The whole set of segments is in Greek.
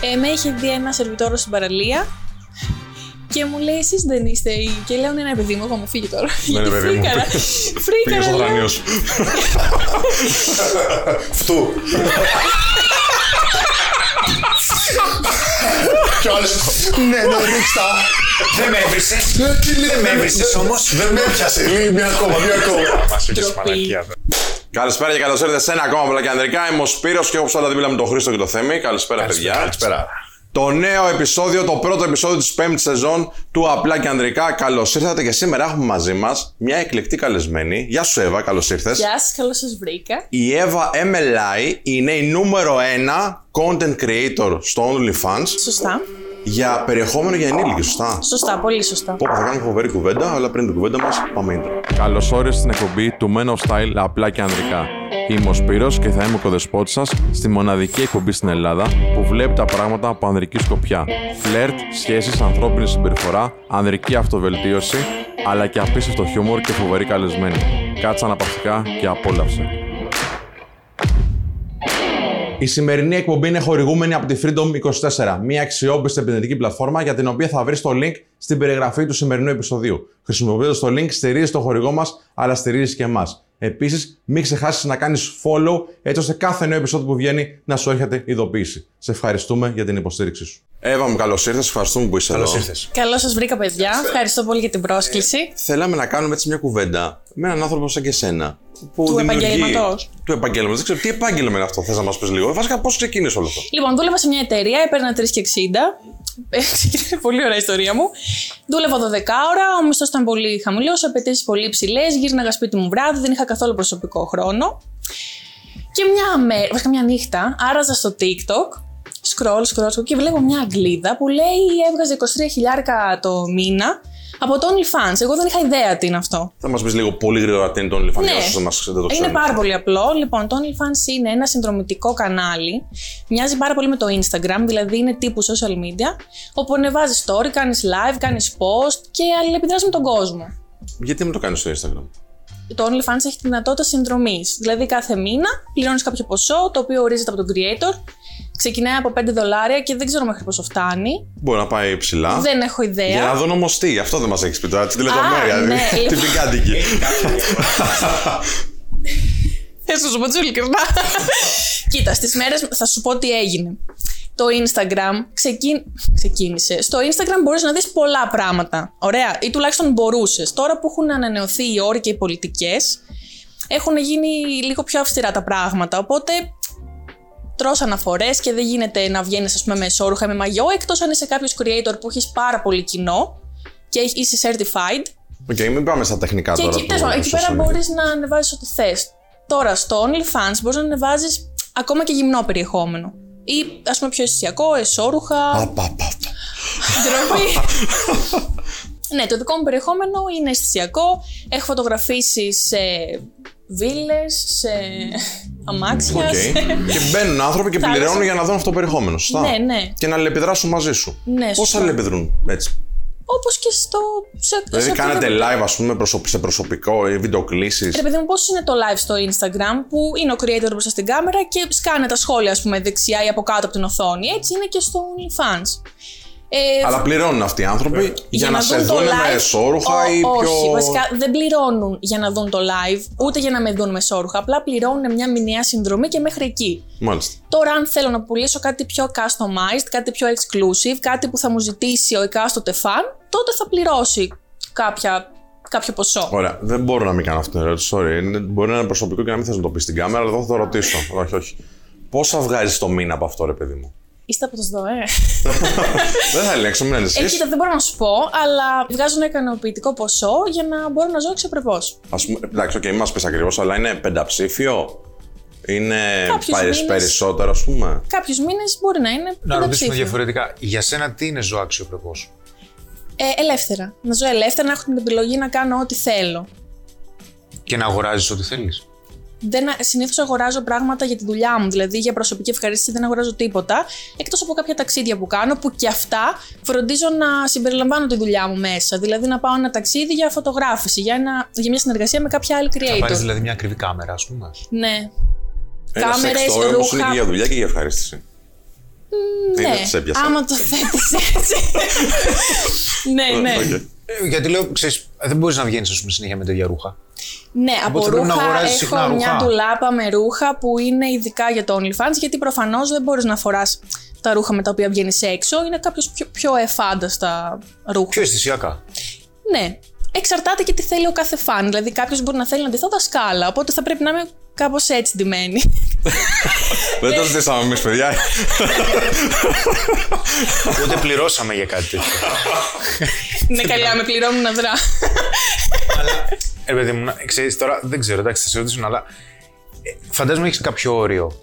Ε, με είχε δει ένα σερβιτόρο στην παραλία και μου λέει, εσεί δεν είστε. οι-» Και λέω, Ναι, ναι, παιδί μου, εγώ μου φύγει τώρα. Ναι, ναι, Γιατί παιδί μου. φρίκαρα. Πήγε Φρίκαρα. στο λέω. δρανείο σου. Φτού. Κι ο άλλος, ναι, ναι, ρίξτα. Δεν με έβρισε. Δεν με έβρισες όμως. Δεν με έπιασε. Λέει μια ακόμα, μια ακόμα. Ντροπή. Καλησπέρα και καλώς ήρθατε σε ένα ακόμα πλακιά ανδρικά. Είμαι ο Σπύρος και όπως πάντα δίπλα με τον Χρήστο και το Θέμη. Καλησπέρα, παιδιά. Καλησπέρα. Το νέο επεισόδιο, το πρώτο επεισόδιο της πέμπτης σεζόν του Απλά και Ανδρικά. Καλώς ήρθατε και σήμερα έχουμε μαζί μας μια εκλεκτή καλεσμένη. Γεια σου, Εύα, καλώς ήρθες. Γεια σας, καλώς σας βρήκα. Η Εύα MLI είναι η νούμερο ένα content creator στο OnlyFans Σωστά. Για περιεχόμενο για ενήλικες, σωστά; Σωστά, πολύ σωστά. Πω, θα κάνουμε φοβερή κουβέντα, αλλά πριν την κουβέντα μας, πάμε intro. Καλώς όρισες στην εκπομπή του Men of Style απλά και ανδρικά. Είμαι ο Σπύρος και θα είμαι ο κοδεσπότης σας στη μοναδική εκπομπή στην Ελλάδα που βλέπει τα πράγματα από ανδρική σκοπιά. Φλερτ, σχέσεις, ανθρώπινη συμπεριφορά, ανδρική αυτοβελτίωση, αλλά και απίστευτο χιούμορ και φοβερή καλεσμένη. Κάτσε αναπαυτικά και απόλαυσε. Η σημερινή εκπομπή είναι χορηγούμενη από τη Freedom24, μια αξιόπιστη επενδυτική πλατφόρμα για την οποία θα βρεις το link στην περιγραφή του σημερινού επεισοδίου. Χρησιμοποιώντας το link, στηρίζεις το χορηγό μας, αλλά στηρίζεις και εμάς. Επίσης, μην ξεχάσεις να κάνεις follow έτσι ώστε κάθε νέο επεισόδιο που βγαίνει να σου έρχεται ειδοποίηση. Σε ευχαριστούμε για την υποστήριξή σου. Εύα μου, καλώς ήρθες. Ευχαριστούμε που είσαι Καλώς ήρθες. Καλώς σας βρήκα, παιδιά. Ευχαριστώ πολύ για την πρόσκληση. Θέλαμε να κάνουμε έτσι μια κουβέντα με έναν άνθρωπο σαν και εσένα. Που Του δημιουργεί- επαγγέλματος. Του επαγγέλματο. Δεν ξέρω τι επάγγελμα είναι αυτό. Θες να μας πεις λίγο. Βασικά, πώς ξεκίνησε όλο αυτό; Λοιπόν, δούλευα σε μια εταιρεία, έπαιρνα 3,60. Ε, Ξεκινάει πολύ ωραία η ιστορία μου. Δούλευα 12 ώρα, ο μισθός ήταν πολύ χαμηλός, απαιτήσεις πολύ υψηλές. Γύρναγα σπίτι μου βράδυ, δεν είχα καθόλου προσωπικό χρόνο. Και μια μέρα, βασικά μια νύχτα, άραζα στο TikTok, scroll, scroll, scroll και βλέπω μια Αγγλίδα που λέει έβγαζε 23 χιλιάρικα το μήνα από το OnlyFans. Εγώ δεν είχα ιδέα τι είναι αυτό. Θα μας πεις λίγο πολύ γρήγορα τι είναι το OnlyFans για Ναι. όσους δεν μας- δεν το Είναι ξέρουν. πάρα πολύ απλό. Λοιπόν, το OnlyFans είναι ένα συνδρομητικό κανάλι. Μοιάζει πάρα πολύ με το Instagram, δηλαδή είναι τύπου social media, όπου ανεβάζει story, κάνεις live, κάνεις post και αλληλεπιδράς με τον κόσμο. Γιατί μην το κάνεις στο Instagram; Το OnlyFans έχει τη δυνατότητα συνδρομής. Δηλαδή κάθε μήνα πληρώνεις κάποιο ποσό, το οποίο ορίζεται από τον creator. Ξεκινάει από 5 δολάρια και δεν ξέρω μέχρι πόσο φτάνει. Μπορεί να πάει ψηλά. Δεν έχω ιδέα. Για να δουν όμω τι, αυτό δεν μας έχεις πει τώρα. Τη λεπτομέρεια. ναι, δηλαδή, Την λοιπόν. πικάντικη. Θα σου πω τι ειλικρινά. Κοίτα, στις μέρες θα σου πω τι έγινε. Το Instagram ξεκίν... ξεκίνησε. Στο Instagram μπορείς να δεις πολλά πράγματα. Ωραία. Ή τουλάχιστον μπορούσες. Τώρα που έχουν ανανεωθεί οι όροι και οι πολιτικές, έχουν γίνει λίγο πιο αυστηρά τα πράγματα. Οπότε τρως αναφορές και δεν γίνεται να βγαίνεις ας πούμε με εσώρουχα ή με μαγιό, εκτός αν είσαι κάποιος creator που έχεις πάρα πολύ κοινό και είσαι certified Οκ, μην πάμε στα τεχνικά και τώρα. εκεί, του τέλος πάντων, εκεί πέρα social media. μπορεί να ανεβάζει ό,τι θες. Τώρα στο OnlyFans μπορείς να ανεβάζεις ακόμα και γυμνό περιεχόμενο. Ή ας πούμε πιο αισθησιακό, εσώρουχα. Απα, απα, απα. ντροπή. ναι, το δικό μου περιεχόμενο είναι αισθησιακό. Έχω φωτογραφίσει σε βίλες, σε αμάξια. Οκ. σε- Και μπαίνουν άνθρωποι και Θάλασσα. πληρώνουν για να δουν αυτό το περιεχόμενο. Σωστά; Ναι, ναι. Και να αλληλεπιδράσουν μαζί σου. Ναι, Πώς σωστά. αλληλεπιδρούν έτσι; Όπως και στο. Σε, Δηλαδή, σε κάνετε οτιδήποτε. live, ας πούμε, προσωπ- σε προσωπικό ή βιντεοκλήσεις. Ρε παιδί μου, πώς είναι το live στο Instagram που είναι ο creator μπροστά στην κάμερα και σκάνε τα σχόλια, ας πούμε, δεξιά ή από κάτω από την οθόνη. Έτσι είναι και στο OnlyFans. Ε, Αλλά πληρώνουν αυτοί οι άνθρωποι για, να, σε δουν το δουν με live. εσώρουχα Ό, ή πιο. Όχι, βασικά δεν πληρώνουν για να δουν το live, ούτε για να με δουν με εσώρουχα. Απλά πληρώνουν μια μηνιαία συνδρομή και μέχρι εκεί. Μάλιστα. Τώρα, αν θέλω να πουλήσω κάτι πιο customized, κάτι πιο exclusive, κάτι που θα μου ζητήσει ο εκάστοτε fan, τότε θα πληρώσει κάποια, κάποιο ποσό. Ωραία. Δεν μπορώ να μην κάνω αυτή την ερώτηση. Sorry. Είναι- Μπορεί να είναι προσωπικό και να μην θες να το πεις στην κάμερα, αλλά εδώ θα το ρωτήσω. όχι, όχι. Πόσα βγάζει το μήνα από αυτό, ρε παιδί μου; Είστε από το ΣΔΟΕ. δεν θα ελέγξω, μην Ε, ανησυχείς. κοίτα, δεν μπορώ να σου πω, αλλά βγάζω ένα ικανοποιητικό ποσό για να μπορώ να ζω αξιοπρεπώς. Ας πούμε, εντάξει, οκ, μην μας πει ακριβώς, αλλά είναι πενταψήφιο; Είναι Κάποιους παρε- μήνες. περισσότερο, ας πούμε; Κάποιους μήνες μπορεί να είναι. Να ρωτήσουμε πενταψήφιο. διαφορετικά. Για σένα τι είναι ζω αξιοπρεπώς; Ε, ελεύθερα. Να ζω ελεύθερα, να έχω την επιλογή να κάνω ό,τι θέλω. Και να αγοράζεις ό,τι θέλεις; Δεν, συνήθως αγοράζω πράγματα για τη δουλειά μου, δηλαδή για προσωπική ευχαρίστηση δεν αγοράζω τίποτα, εκτός από κάποια ταξίδια που κάνω, που και αυτά φροντίζω να συμπεριλαμβάνω τη δουλειά μου μέσα. Δηλαδή να πάω ένα ταξίδι για φωτογράφηση, για, ένα, για μια συνεργασία με κάποια άλλη Θα πάρεις creator. δηλαδή μια ακριβή κάμερα, ας πούμε. Ναι. Ένα Κάμερες, σεξ toy όμως είναι ρούχα. και για δουλειά και για ευχαρίστηση. Είναι, ναι, τις έπιασα. άμα το θέτεις έτσι. ναι, ναι. Οκ. Ε, Γιατί λέω, ξέρεις, δεν μπορείς να βγαίνεις συνέχεια με τέτοια ρούχα. Ναι, από Οπότε πρέπει να ρούχα αγοράζεις έχω συχνά μια ρούχα. ντουλάπα με ρούχα που είναι ειδικά για το OnlyFans γιατί προφανώς δεν μπορείς να φοράς τα ρούχα με τα οποία βγαίνεις έξω. Είναι κάποιος πιο, πιο εφάνταστα ρούχα. Πιο αισθησιακά. Ναι. Εξαρτάται και τι θέλει ο κάθε φαν. Δηλαδή, κάποιος μπορεί να θέλει να ντυθώ δασκάλα. Οπότε θα πρέπει να είμαι κάπως έτσι ντυμένη. Δεν το ζητήσαμε εμείς, παιδιά. Ούτε πληρώσαμε για κάτι τέτοιο. ναι, καλά, με πληρώνουν να δρά. Ε, παιδί μου, να- ξέρεις, τώρα δεν ξέρω, εντάξει, θα σε ρωτήσουν, αλλά ε, φαντάζομαι έχεις κάποιο όριο.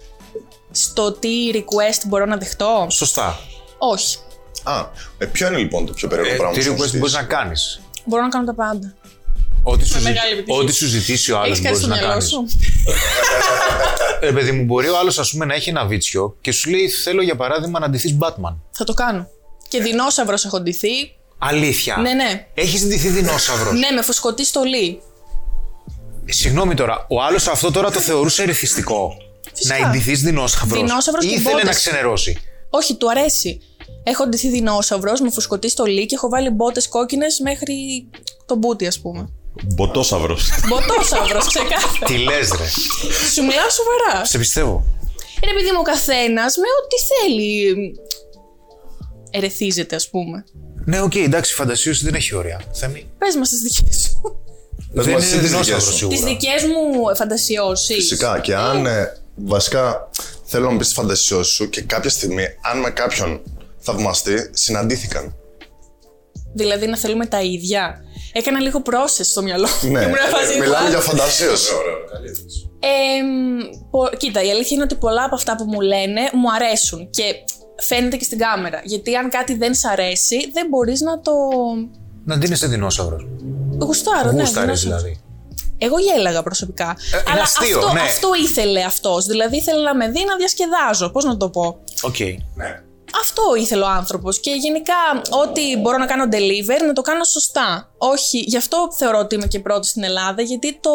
Στο τι request μπορώ να δεχτώ; Σωστά. Όχι. Α, ε, ποιο είναι λοιπόν το πιο περίεργο Ε, πράγμα τι που σου request ζητήσει; μπορείς να κάνεις; Μπορώ να κάνω τα πάντα. Ό,τι σου, ζη- μεγάλη επιτυχία. ό,τι σου ζητήσει ο άλλος Έχεις κάτι μπορείς στο να μυαλό κάνεις. σου; Ε, παιδί μου, μπορεί ο άλλος να έχει ένα βίτσιο και σου λέει: Θέλω για παράδειγμα να ντυθείς Batman. Θα το κάνω. Και δεινόσαυρος έχω ντυθεί. Αλήθεια. Ναι, ναι. Έχεις ντυθεί δεινόσαυρος; Ναι, με φουσκωτή στολή. Ε, Συγγνώμη τώρα, ο άλλος αυτό τώρα το θεωρούσε ερεθιστικό. Φυσικά. Να ντυθεί δεινόσαυρος. Δεινόσαυρος Ή και ήθελε να μπότες. ξενερώσει. Όχι, του αρέσει. Έχω ντυθεί δεινόσαυρος με φουσκωτή στολή και έχω βάλει μπότες κόκκινες μέχρι το μπούτι, ας πούμε. Μποτόσαυρος. Μποτόσαυρος, ξεκάθαρα. Τι λες, ρε. Σου μιλάω σοβαρά. Σε πιστεύω. Είναι επειδή μου ο καθένας με ό,τι θέλει. Ερεθίζεται, ας πούμε. Ναι, οκ, εντάξει, η φαντασία σου δεν έχει όρια. Θέμη. Πες μας τις δικές σου. Πες Δεν μας είναι εσύ τις δικές δεινόσαυρο σου. τις σίγουρα. δικές μου φαντασιώσεις. Φυσικά. Και αν ε, βασικά θέλω να μου πεις τις φαντασιώσεις σου και κάποια στιγμή, αν με κάποιον θαυμαστή συναντήθηκαν. Δηλαδή να θέλουμε τα ίδια. Έκανα λίγο process στο μυαλό. Ναι, Ήμουν σε φάση, μιλάμε what? για φαντασίες. Ε, πο- κοίτα, η αλήθεια είναι ότι πολλά από αυτά που μου λένε μου αρέσουν και φαίνεται και στην κάμερα. Γιατί αν κάτι δεν σ' αρέσει, δεν μπορείς να το Να ντύνεσαι δεινόσαυρος. Γουστάρω. ναι, Γούσταρες δεν είναι- δηλαδή. Εγώ γέλαγα προσωπικά. Ε, είναι Αλλά αστείο, αυτό, ναι. αυτό ήθελε αυτός. Δηλαδή ήθελε να με δει να διασκεδάζω. Πώς να το πω; Οκ. Αυτό ήθελε ο άνθρωπος. Και γενικά, ό,τι μπορώ να κάνω deliver, να το κάνω σωστά. Όχι, γι' αυτό θεωρώ ότι είμαι και πρώτη στην Ελλάδα, γιατί το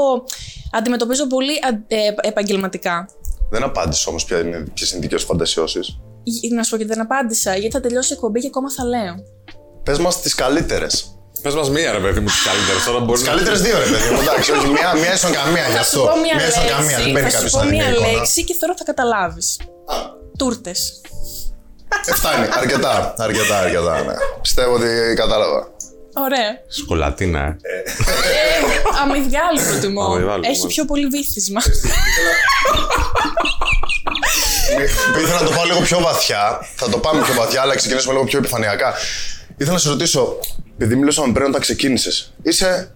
αντιμετωπίζω πολύ αν- ε, επαγγελματικά. Δεν απάντησε όμως ποιε είναι οι δικέ σου φαντασιώσεις. Γ- Να σου πω και δεν απάντησα, γιατί θα τελειώσει η εκπομπή και ακόμα θα λέω. Πες μας τις καλύτερες. Πες μας μία, ρε παιδί μου, τις καλύτερες. Τώρα μπορείς Τι να. καλύτερες δύο, ρε παιδί μου. Εντάξει, όχι, μία, μία ίσον καμία γι' Θα σου αυτό. πω μία Μία ίσον καμία. Δεν λέξη, παίρνει θα σου κάποιος πω άλλη μία μια εικόνα. λέξη και θεωρώ θα καταλάβεις. Τούρτες. Ε, φτάνει. Αρκετά, αρκετά, αρκετά. Ναι. Πιστεύω ότι κατάλαβα. Ωραία. Σκολατίνα, ε. ε, αμυδιάλη προτιμώ. Αμυδιάλη, Έχει μάλιστα. πιο πολύ βύθισμα. Ε, Ήθελα να το πάω λίγο πιο βαθιά. Θα το πάμε πιο βαθιά, αλλά ξεκινήσουμε λίγο πιο επιφανειακά. Ήθελα να σε ρωτήσω, επειδή μιλούσαμε πριν όταν ξεκίνησες, είσαι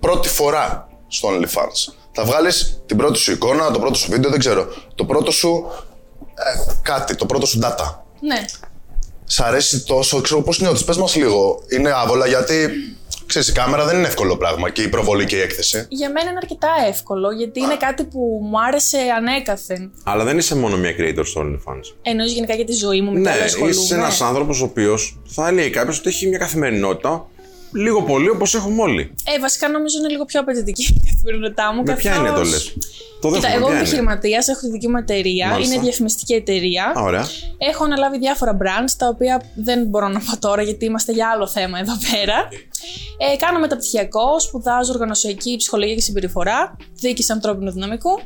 πρώτη φορά στο OnlyFans. Θα βγάλεις την πρώτη σου εικόνα, το πρώτο σου βίντεο, δεν ξέρω. Το πρώτο σου ε, κάτι, το πρώτο σου data. ναι. Σ' αρέσει τόσο, ξέρω πώς νιώθεις. Πες μας λίγο. Είναι άβολα γιατί ξέρεις, η κάμερα δεν είναι εύκολο πράγμα και η προβολή και η έκθεση. Για μένα είναι αρκετά εύκολο, γιατί είναι κάτι που μου άρεσε ανέκαθεν. Αλλά δεν είσαι μόνο μία creator στο OnlyFans. Εννοείς γενικά για τη ζωή μου με Ναι, τα άλλα ασχολούμαι. είσαι ένας άνθρωπος ο οποίος θα λέει κάποιος ότι έχει μια καθημερινότητα λίγο πολύ όπως έχουμε όλοι. Ε, βασικά νομίζω είναι λίγο πιο απαιτητική η καθημερινότητά μου. Με ποια καθώς- είναι το λες; Το Κοίτα, δέχομαι. εγώ ποια είμαι είναι. επιχειρηματία, έχω τη δική μου εταιρεία. Μάλιστα. Είναι διαφημιστική εταιρεία. Α, ωραία. Έχω αναλάβει διάφορα brands, τα οποία δεν μπορώ να πω τώρα γιατί είμαστε για άλλο θέμα εδώ πέρα. Ε, κάνω μεταπτυχιακό, σπουδάζω οργανωσιακή ψυχολογία και συμπεριφορά, διοίκηση ανθρώπινου δυναμικού.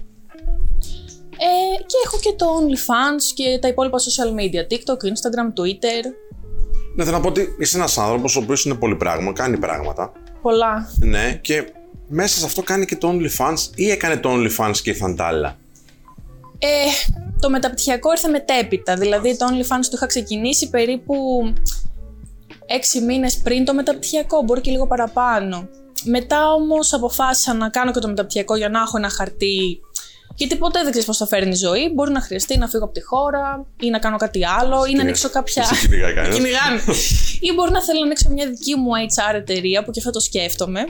Ε, και έχω και το OnlyFans και τα υπόλοιπα social media, TikTok, Instagram, Twitter. Ναι, θέλω να πω ότι είσαι ένας άνθρωπος ο οποίος είναι πολύ πράγμα, κάνει πράγματα. Πολλά. Ναι, και μέσα σε αυτό κάνει και το OnlyFans ή έκανε το OnlyFans και ήρθαν τα άλλα; Ε, το μεταπτυχιακό ήρθε μετέπειτα. Δηλαδή το OnlyFans το είχα ξεκινήσει περίπου έξι μήνες πριν το μεταπτυχιακό, μπορεί και λίγο παραπάνω. Μετά όμως αποφάσισα να κάνω και το μεταπτυχιακό για να έχω ένα χαρτί. Γιατί ποτέ δεν ξέρεις πώς θα φέρνει η ζωή. Μπορεί να χρειαστεί να φύγω από τη χώρα ή να κάνω κάτι άλλο ή να ανοίξω κάποια. Σε κυνηγάει κανένας. Κυνηγάνε. ή μπορεί να θέλω να ανοίξω μια δική μου HR εταιρεία που και αυτό το σκέφτομαι.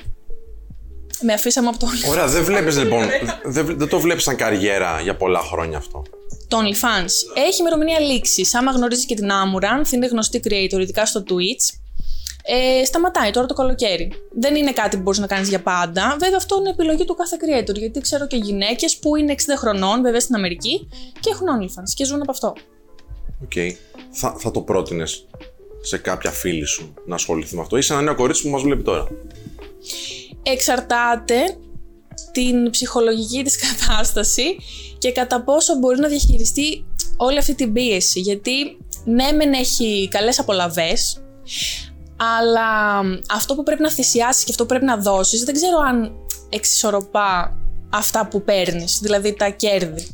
Με αφήσαμε από το Ωραία, δεν βλέπεις λοιπόν. Δεν, δεν το βλέπεις σαν καριέρα για πολλά χρόνια αυτό. Το OnlyFans έχει ημερομηνία λήξη. Άμα γνωρίζεις και την Amouranth, είναι γνωστή creator, ειδικά στο Twitch. Ε, σταματάει τώρα το καλοκαίρι. Δεν είναι κάτι που μπορείς να κάνεις για πάντα. Βέβαια, αυτό είναι επιλογή του κάθε creator. Γιατί ξέρω και γυναίκες που είναι 60 χρονών, βέβαια στην Αμερική, και έχουν OnlyFans και ζουν από αυτό. Οκ. Θα, θα το πρότεινες σε κάποια φίλη σου να ασχοληθεί με αυτό ή σε ένα νέο κορίτσι που μας βλέπει τώρα; εξαρτάται την ψυχολογική της κατάσταση και κατά πόσο μπορεί να διαχειριστεί όλη αυτή την πίεση. Γιατί ναι, μεν έχει καλές απολαβές, αλλά αυτό που πρέπει να θυσιάσεις και αυτό που πρέπει να δώσεις, δεν ξέρω αν εξισορροπά αυτά που παίρνεις, δηλαδή τα κέρδη.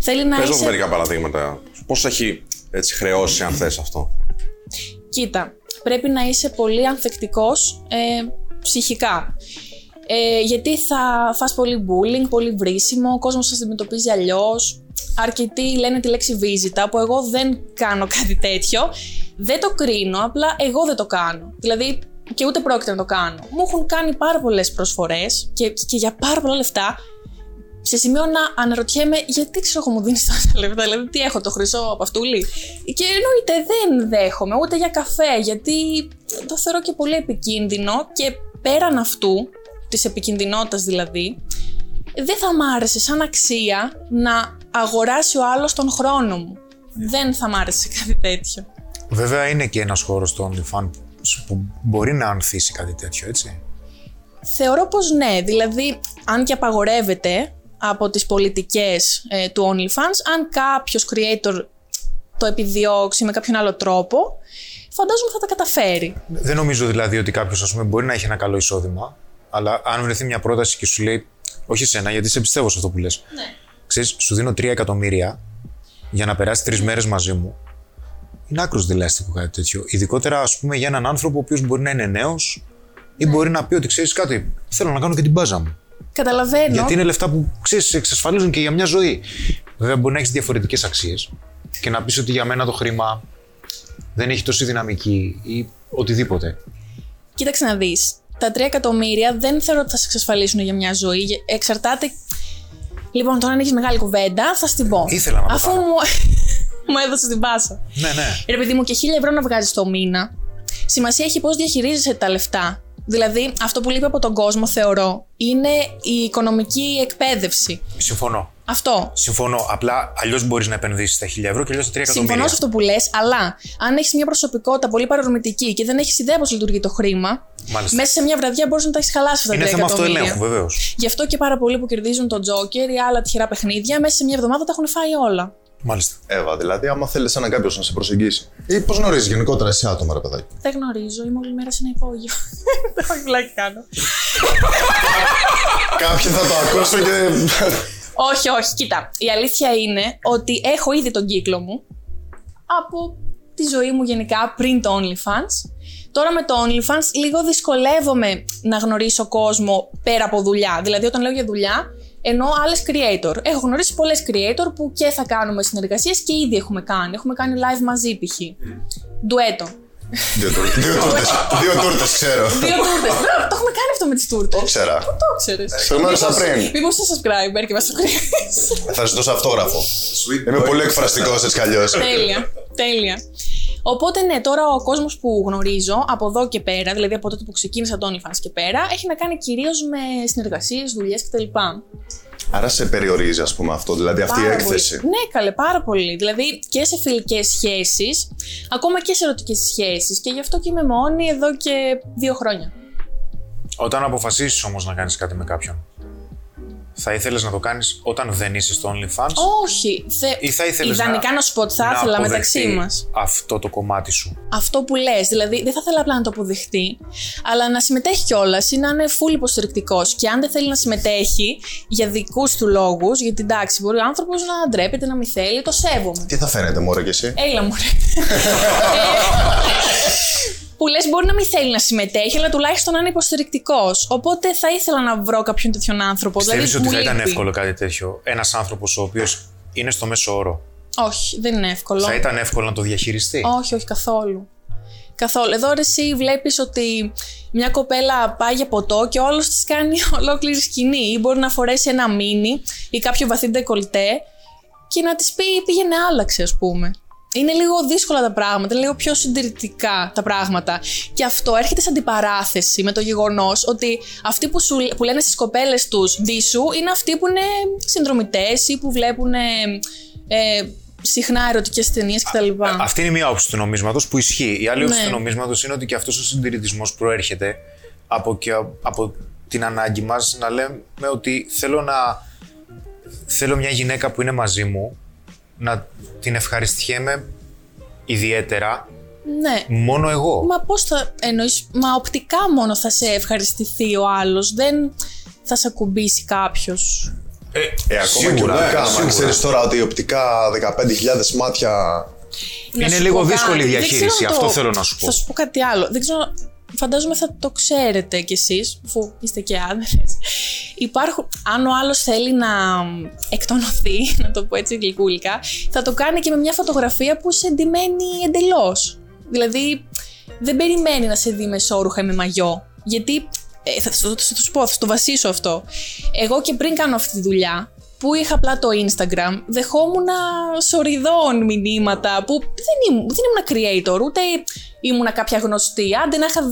Θέλει να Πες μας είσαι... μερικά παραδείγματα. Πώς έχει έτσι χρεώσει αν θες αυτό; Κοίτα, πρέπει να είσαι πολύ ανθεκτικός ε, ψυχικά. Ε, γιατί θα φας πολύ bullying, πολύ βρίσιμο, ο κόσμος σας αντιμετωπίζει αλλιώς. Αρκετοί λένε τη λέξη βίζητα, που εγώ δεν κάνω κάτι τέτοιο. Δεν το κρίνω, απλά εγώ δεν το κάνω. Δηλαδή, και ούτε πρόκειται να το κάνω. Μου έχουν κάνει πάρα πολλές προσφορές και, και για πάρα πολλά λεφτά σε σημείο να αναρωτιέμαι γιατί ξέρω εγώ μου δίνεις τόσα λεπτά. Δηλαδή, τι έχω, το χρυσό από αυτούλη. Και εννοείται δεν δέχομαι ούτε για καφέ, γιατί το θεωρώ και πολύ επικίνδυνο και πέραν αυτού, της επικινδυνότητα δηλαδή, δεν θα μ' άρεσε σαν αξία να αγοράσει ο άλλος τον χρόνο μου. Δεν θα μ' άρεσε κάτι τέτοιο. Βέβαια είναι και ένας χώρος στο OnlyFans που μπορεί να ανθίσει κάτι τέτοιο, έτσι. Θεωρώ πως ναι, δηλαδή αν και απαγορεύεται από τις πολιτικές ε, του OnlyFans, αν κάποιος creator το επιδιώξει με κάποιον άλλο τρόπο, φαντάζομαι θα τα καταφέρει. Δεν νομίζω δηλαδή ότι κάποιος μπορεί να έχει ένα καλό εισόδημα, αλλά αν βρεθεί μια πρόταση και σου λέει, Όχι εσένα, γιατί σε πιστεύω σε αυτό που λες. Ναι. Ξέρεις, σου δίνω 3 εκατομμύρια για να περάσει τρεις μέρες μαζί μου. Είναι άκρος δηλαστικό κάτι τέτοιο. Ειδικότερα, ας πούμε, για έναν άνθρωπο ο οποίος μπορεί να είναι νέος ή Ναι. μπορεί να πει ότι ξέρεις κάτι, θέλω να κάνω και την μπάζα μου. Καταλαβαίνω. Γιατί είναι λεφτά που ξέρεις, εξασφαλίζουν και για μια ζωή. Βέβαια, μπορεί να έχεις διαφορετικές αξίες και να πεις ότι για μένα το χρήμα δεν έχει τόση δυναμική ή οτιδήποτε. Κοίταξε να δεις. Τα 3 εκατομμύρια δεν θεωρώ ότι θα σε εξασφαλίσουν για μια ζωή. Γε- Εξαρτάται. Λοιπόν, τώρα αν έχεις μεγάλη κουβέντα, θα στην πω. Ήθελα να το Αφού κάνω. μου, μου έδωσες την πάσα. Ναι, ναι. Ρε παιδί μου, και 1000 ευρώ να βγάζεις το μήνα. Σημασία έχει πώς διαχειρίζεσαι τα λεφτά. Δηλαδή, αυτό που λείπει από τον κόσμο, θεωρώ, είναι η οικονομική εκπαίδευση. Συμφωνώ. Αυτό. Συμφωνώ. Απλά αλλιώς μπορείς να επενδύσεις τα 1000 ευρώ και αλλιώς τα 3 εκατομμύρια. Συμφωνώ σε αυτό που λες, αλλά αν έχεις μια προσωπικότητα πολύ παρορμητική και δεν έχεις ιδέα πώς λειτουργεί το χρήμα, Μάλιστα. μέσα σε μια βραδιά μπορείς να τα έχεις χαλάσει αυτά τα Είναι 3 θέμα εκατομμύρια. αυτοελέγχου, βεβαίως. Γι' αυτό και πάρα πολλοί που κερδίζουν τον Τζόκερ ή άλλα τυχερά παιχνίδια, μέσα σε μια εβδομάδα τα έχουν φάει όλα. Μάλιστα. Εύα, δηλαδή, άμα θέλεις έναν κάποιος να σε προσεγγίσει. Ή πώς γνωρίζεις γενικότερα εσύ άτομα, ρε παιδάκι; Δεν γνωρίζω, είμαι όλη μέρα σε ένα υπόγειο. Όχι, βλάκι κάνω. Κάποιοι θα το ακούσουν και. όχι, όχι, κοίτα. Η αλήθεια είναι ότι έχω ήδη τον κύκλο μου από τη ζωή μου γενικά πριν το OnlyFans. Τώρα με το OnlyFans λίγο δυσκολεύομαι να γνωρίσω κόσμο πέρα από δουλειά. Δηλαδή, όταν λέω για δουλειά, εννοώ άλλες creator. Έχω γνωρίσει πολλές creator που και θα κάνουμε συνεργασίες και ήδη έχουμε κάνει. Έχουμε κάνει live μαζί π.χ. Ντουέτο. Δύο τούρτες. Δύο τούρτες. Δύο τούρτες, ξέρω. Δύο τούρτες. το έχουμε κάνει αυτό με τις τούρτες. Ξέρα. Το ξέρεις; Το γνώρισα πριν. Μήπως είσαι subscriber και μας το κρίνει. Θα σου δώσω αυτόγραφο. Είμαι πολύ εκφραστικός έτσι κι αλλιώς. τέλεια. Τέλεια. Οπότε ναι, τώρα ο κόσμος που γνωρίζω από εδώ και πέρα, δηλαδή από τότε που ξεκίνησα το OnlyFans και πέρα, έχει να κάνει κυρίως με συνεργασίες, δουλειές κτλ. Άρα σε περιορίζει, ας πούμε, αυτό, δηλαδή αυτή η Πάρα έκθεση. πολύ. Ναι, καλέ, πάρα πολύ. Δηλαδή και σε φιλικές σχέσεις, ακόμα και σε ερωτικές σχέσεις. Και γι' αυτό και είμαι μόνη εδώ και δύο χρόνια. Όταν αποφασίσεις όμως να κάνεις κάτι με κάποιον, θα ήθελες να το κάνεις όταν δεν είσαι στο OnlyFans; Όχι. Θε... ή θα ήθελες Ιδανικά να... σου πω ότι θα να ήθελα μεταξύ αποδεχτεί μας. Αυτό το κομμάτι σου. Αυτό που λες, δηλαδή δεν θα ήθελα απλά να το αποδεχτεί, αλλά να συμμετέχει κιόλας ή να είναι full υποστηρικτικός. Και αν δεν θέλει να συμμετέχει για δικούς του λόγους, γιατί εντάξει, μπορεί ο άνθρωπος να ντρέπεται, να μην θέλει, το σέβομαι. Τι θα φαίνεται, Μωρέ, κι εσύ; Έλα μου ρε. που λες μπορεί να μην θέλει να συμμετέχει, αλλά τουλάχιστον να είναι υποστηρικτικός. Οπότε θα ήθελα να βρω κάποιον τέτοιον άνθρωπο. Πιστεύεις δηλαδή, ότι μου θα ήταν λείπει. εύκολο κάτι τέτοιο; Ένας άνθρωπος ο οποίος είναι στο μέσο όρο. Όχι, δεν είναι εύκολο. Θα ήταν εύκολο να το διαχειριστεί; Όχι, όχι καθόλου. Καθόλου. Εδώ ρε, εσύ βλέπεις ότι μια κοπέλα πάει για ποτό και όλος της κάνει ολόκληρη σκηνή. Ή μπορεί να φορέσει ένα μίνι ή κάποιο βαθύ ντεκολτέ και να της πει πήγαινε άλλαξε ας πούμε. Είναι λίγο δύσκολα τα πράγματα, είναι λίγο πιο συντηρητικά τα πράγματα. Και αυτό έρχεται σε αντιπαράθεση με το γεγονός ότι αυτοί που, σου, που λένε στις κοπέλες τους δίσου είναι αυτοί που είναι συνδρομητές ή που βλέπουν ε, ε, συχνά ερωτικές ταινίες κτλ. Αυτή είναι μία όψη του νομίσματος που ισχύει. Η άλλη όψη Ναι. του νομίσματος είναι ότι και αυτός ο συντηρητισμός προέρχεται από, και, από την ανάγκη μας να λέμε ότι θέλω να. Θέλω μια γυναίκα που είναι μαζί μου να την ευχαριστιέμαι ιδιαίτερα Ναι. μόνο εγώ. Μα πώς θα εννοείς, Μα οπτικά μόνο θα σε ευχαριστηθεί ο άλλος. Δεν θα σε ακουμπήσει κάποιος. Ε, Ε, ακόμα σίγουρα, και οπτικά. σίγουρα. Αν ξέρεις τώρα ότι οπτικά 15.000 μάτια. Είναι λίγο δύσκολη η διαχείριση, αυτό θέλω να σου πω. Θα σου πω κάτι άλλο. Δεν ξέρω, φαντάζομαι θα το ξέρετε κι εσείς, αφού είστε και άντρες. Υπάρχουν, αν ο άλλος θέλει να εκτονωθεί, να το πω έτσι γλυκούλικα, θα το κάνει και με μια φωτογραφία που σε εντυμένη εντελώς. Δηλαδή, δεν περιμένει να σε δει με σόρουχα ή με μαγιό. Γιατί, ε, θα, θα, θα, θα σου πω, θα το βασίσω αυτό. Εγώ και πριν κάνω αυτή τη δουλειά, που είχα απλά το Instagram, δεχόμουν σοριδών μηνύματα που δεν ήμουν, δεν ήμουν creator, ούτε ήμουν κάποια γνωστή. Άντε να είχα 2.000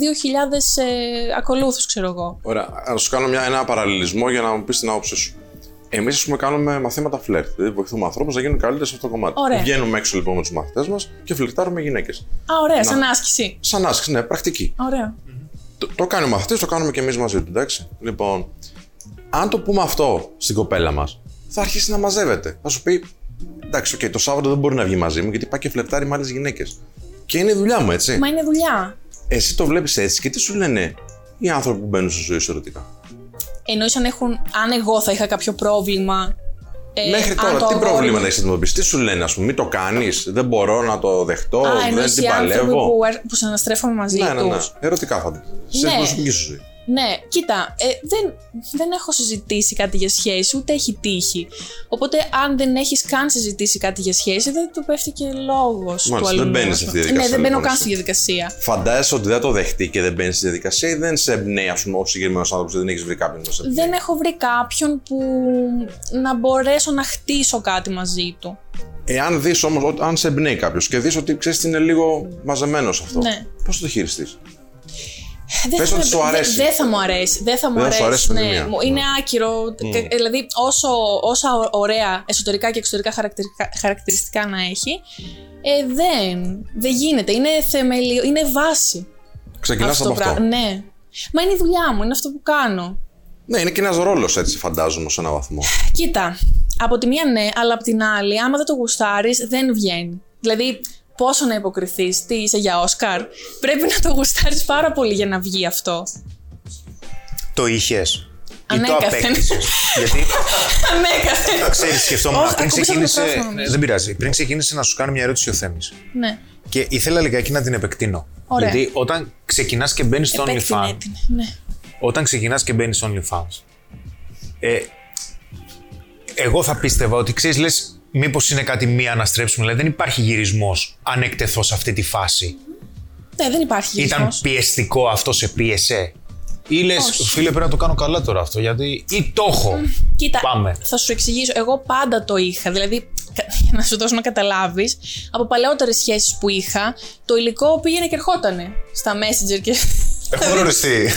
ε, ακολούθους, ξέρω εγώ. Ωραία. Να σου κάνω μια, ένα παραλληλισμό για να μου πεις την άποψή σου. Εμείς, ας πούμε, κάνουμε μαθήματα φλερτ. Δηλαδή, βοηθούμε ανθρώπους να γίνουν καλύτεροι σε αυτό το κομμάτι. Ωραία. Βγαίνουμε έξω λοιπόν με τους μαθητές μας και φλερτάρουμε γυναίκες. Α, ωραία, σαν άσκηση. Σαν άσκηση, ναι, πρακτική. Ωραία. Το, το κάνει ο μαθητή, το κάνουμε και εμείς μαζί του, εντάξει. Λοιπόν, αν το πούμε αυτό στην κοπέλα μας, θα αρχίσει να μαζεύεται. Θα σου πει, εντάξει, οκ, το Σάββατο δεν μπορεί να βγει μαζί μου γιατί πάει και φλερτάρει με άλλες γυναίκες. Και είναι η δουλειά μου, έτσι. Μα είναι δουλειά. Εσύ το βλέπεις έτσι και τι σου λένε οι άνθρωποι που μπαίνουν στη ζωή σου ερωτικά; Εννοείς αν, έχουν, αν εγώ θα είχα κάποιο πρόβλημα. ε, Μέχρι αν τώρα, το τι αγόρι προβλήματα μου- έχεις αντιμετωπίσει, τι σου λένε, ας πούμε, μην το κάνεις, δεν μπορώ να το δεχτώ, Α, δεν εννοείς την οι άνθρωποι παλεύω. που, ερ- που συναστρέφομαι μαζί Ναι, ναι, ναι. τους. Ερωτικά φαντάζομαι. Σε Ναι. προσωπική σου ζωή. Ναι, κοίτα, ε, δεν, δεν έχω συζητήσει κάτι για σχέση, ούτε έχει τύχει. Οπότε, αν δεν έχεις καν συζητήσει κάτι για σχέση, δεν του πέφτει και λόγος του Μάλιστα, αλλού. δεν μπαίνεις σε αυτή τη Ναι, διαδικασία, δεν μπαίνω λοιπόν, καν εσύ. στη διαδικασία. Φαντάζεσαι ότι δεν το δεχτεί και δεν μπαίνει στη διαδικασία ή δεν σε εμπνέει, ας πούμε, ο συγκεκριμένος άνθρωπος, δεν έχεις βρει κάποιον να σε εμπνέει; Δεν έχω βρει κάποιον που να μπορέσω να χτίσω κάτι μαζί του. Εάν δεις όμως, αν σε εμπνέει κάποιος και δεις ότι ξέρεις είναι λίγο μαζεμένος αυτό, Ναι. πώς θα το χειριστείς; Δεν Πες θα ότι με- σου αρέσει. δε- Δεν θα μου αρέσει. Δεν θα μου Δεν θα αρέσει. σου αρέσει με τη ναι. μία. Μου- Είναι Ναι. άκυρο. Κα- Δηλαδή, όσο, όσα ωραία εσωτερικά και εξωτερικά χαρακτηριστικά, χαρακτηριστικά να έχει, ε, δεν, δεν γίνεται. Είναι θεμελιο, είναι βάση. Ξεκινάς αυτό από το αυτό. πράγμα. Ναι. Μα είναι η δουλειά μου, είναι αυτό που κάνω. Ναι, είναι και ένας ρόλος έτσι, φαντάζομαι, σε έναν βαθμό. Κοίτα, από τη μία ναι, αλλά από την άλλη, άμα δεν το γουστάρεις, δεν βγαίνει. Δηλαδή, πόσο να υποκριθείς, τι είσαι για Όσκαρ. Πρέπει να το γουστάρεις πάρα πολύ για να βγει αυτό. Το είχες. Ή το Ανέκαθεν. απέκτησες. Γιατί Ανέκαθεν. ξέρεις, σκεφτόμουν Όχι, πριν ακούμπησα το ξεκίνησε. μικρόφωνο, νομίζω. Δεν πειράζει. Πριν ξεκίνησε να σου κάνω μια ερώτηση ο Θέμης. Ναι. Και ήθελα λιγάκι να την επεκτείνω. Ωραία. Γιατί όταν ξεκινάς και μπαίνεις στο Επέκτηνε OnlyFans. την. Ναι. Όταν ξεκινάς και μπαίνεις στο OnlyFans. Ε, εγώ θα πίστευα ότι ξέρεις, λες, μήπως είναι κάτι μη αναστρέψιμο. Δηλαδή δεν υπάρχει γυρισμός αν εκτεθώ σε αυτή τη φάση; Ναι, δεν υπάρχει Ήταν γυρισμός. πιεστικό αυτό, σε πίεσε; Ή λες, Όχι. φίλε, πρέπει να το κάνω καλά τώρα αυτό. Γιατί. ή το έχω. Κοίτα, Πάμε. θα σου εξηγήσω. Εγώ πάντα το είχα. Δηλαδή, κα- για να σου δώσω να καταλάβεις, από παλαιότερες σχέσεις που είχα, το υλικό πήγαινε και ερχότανε στα Messenger και. Έχω γνωριστεί.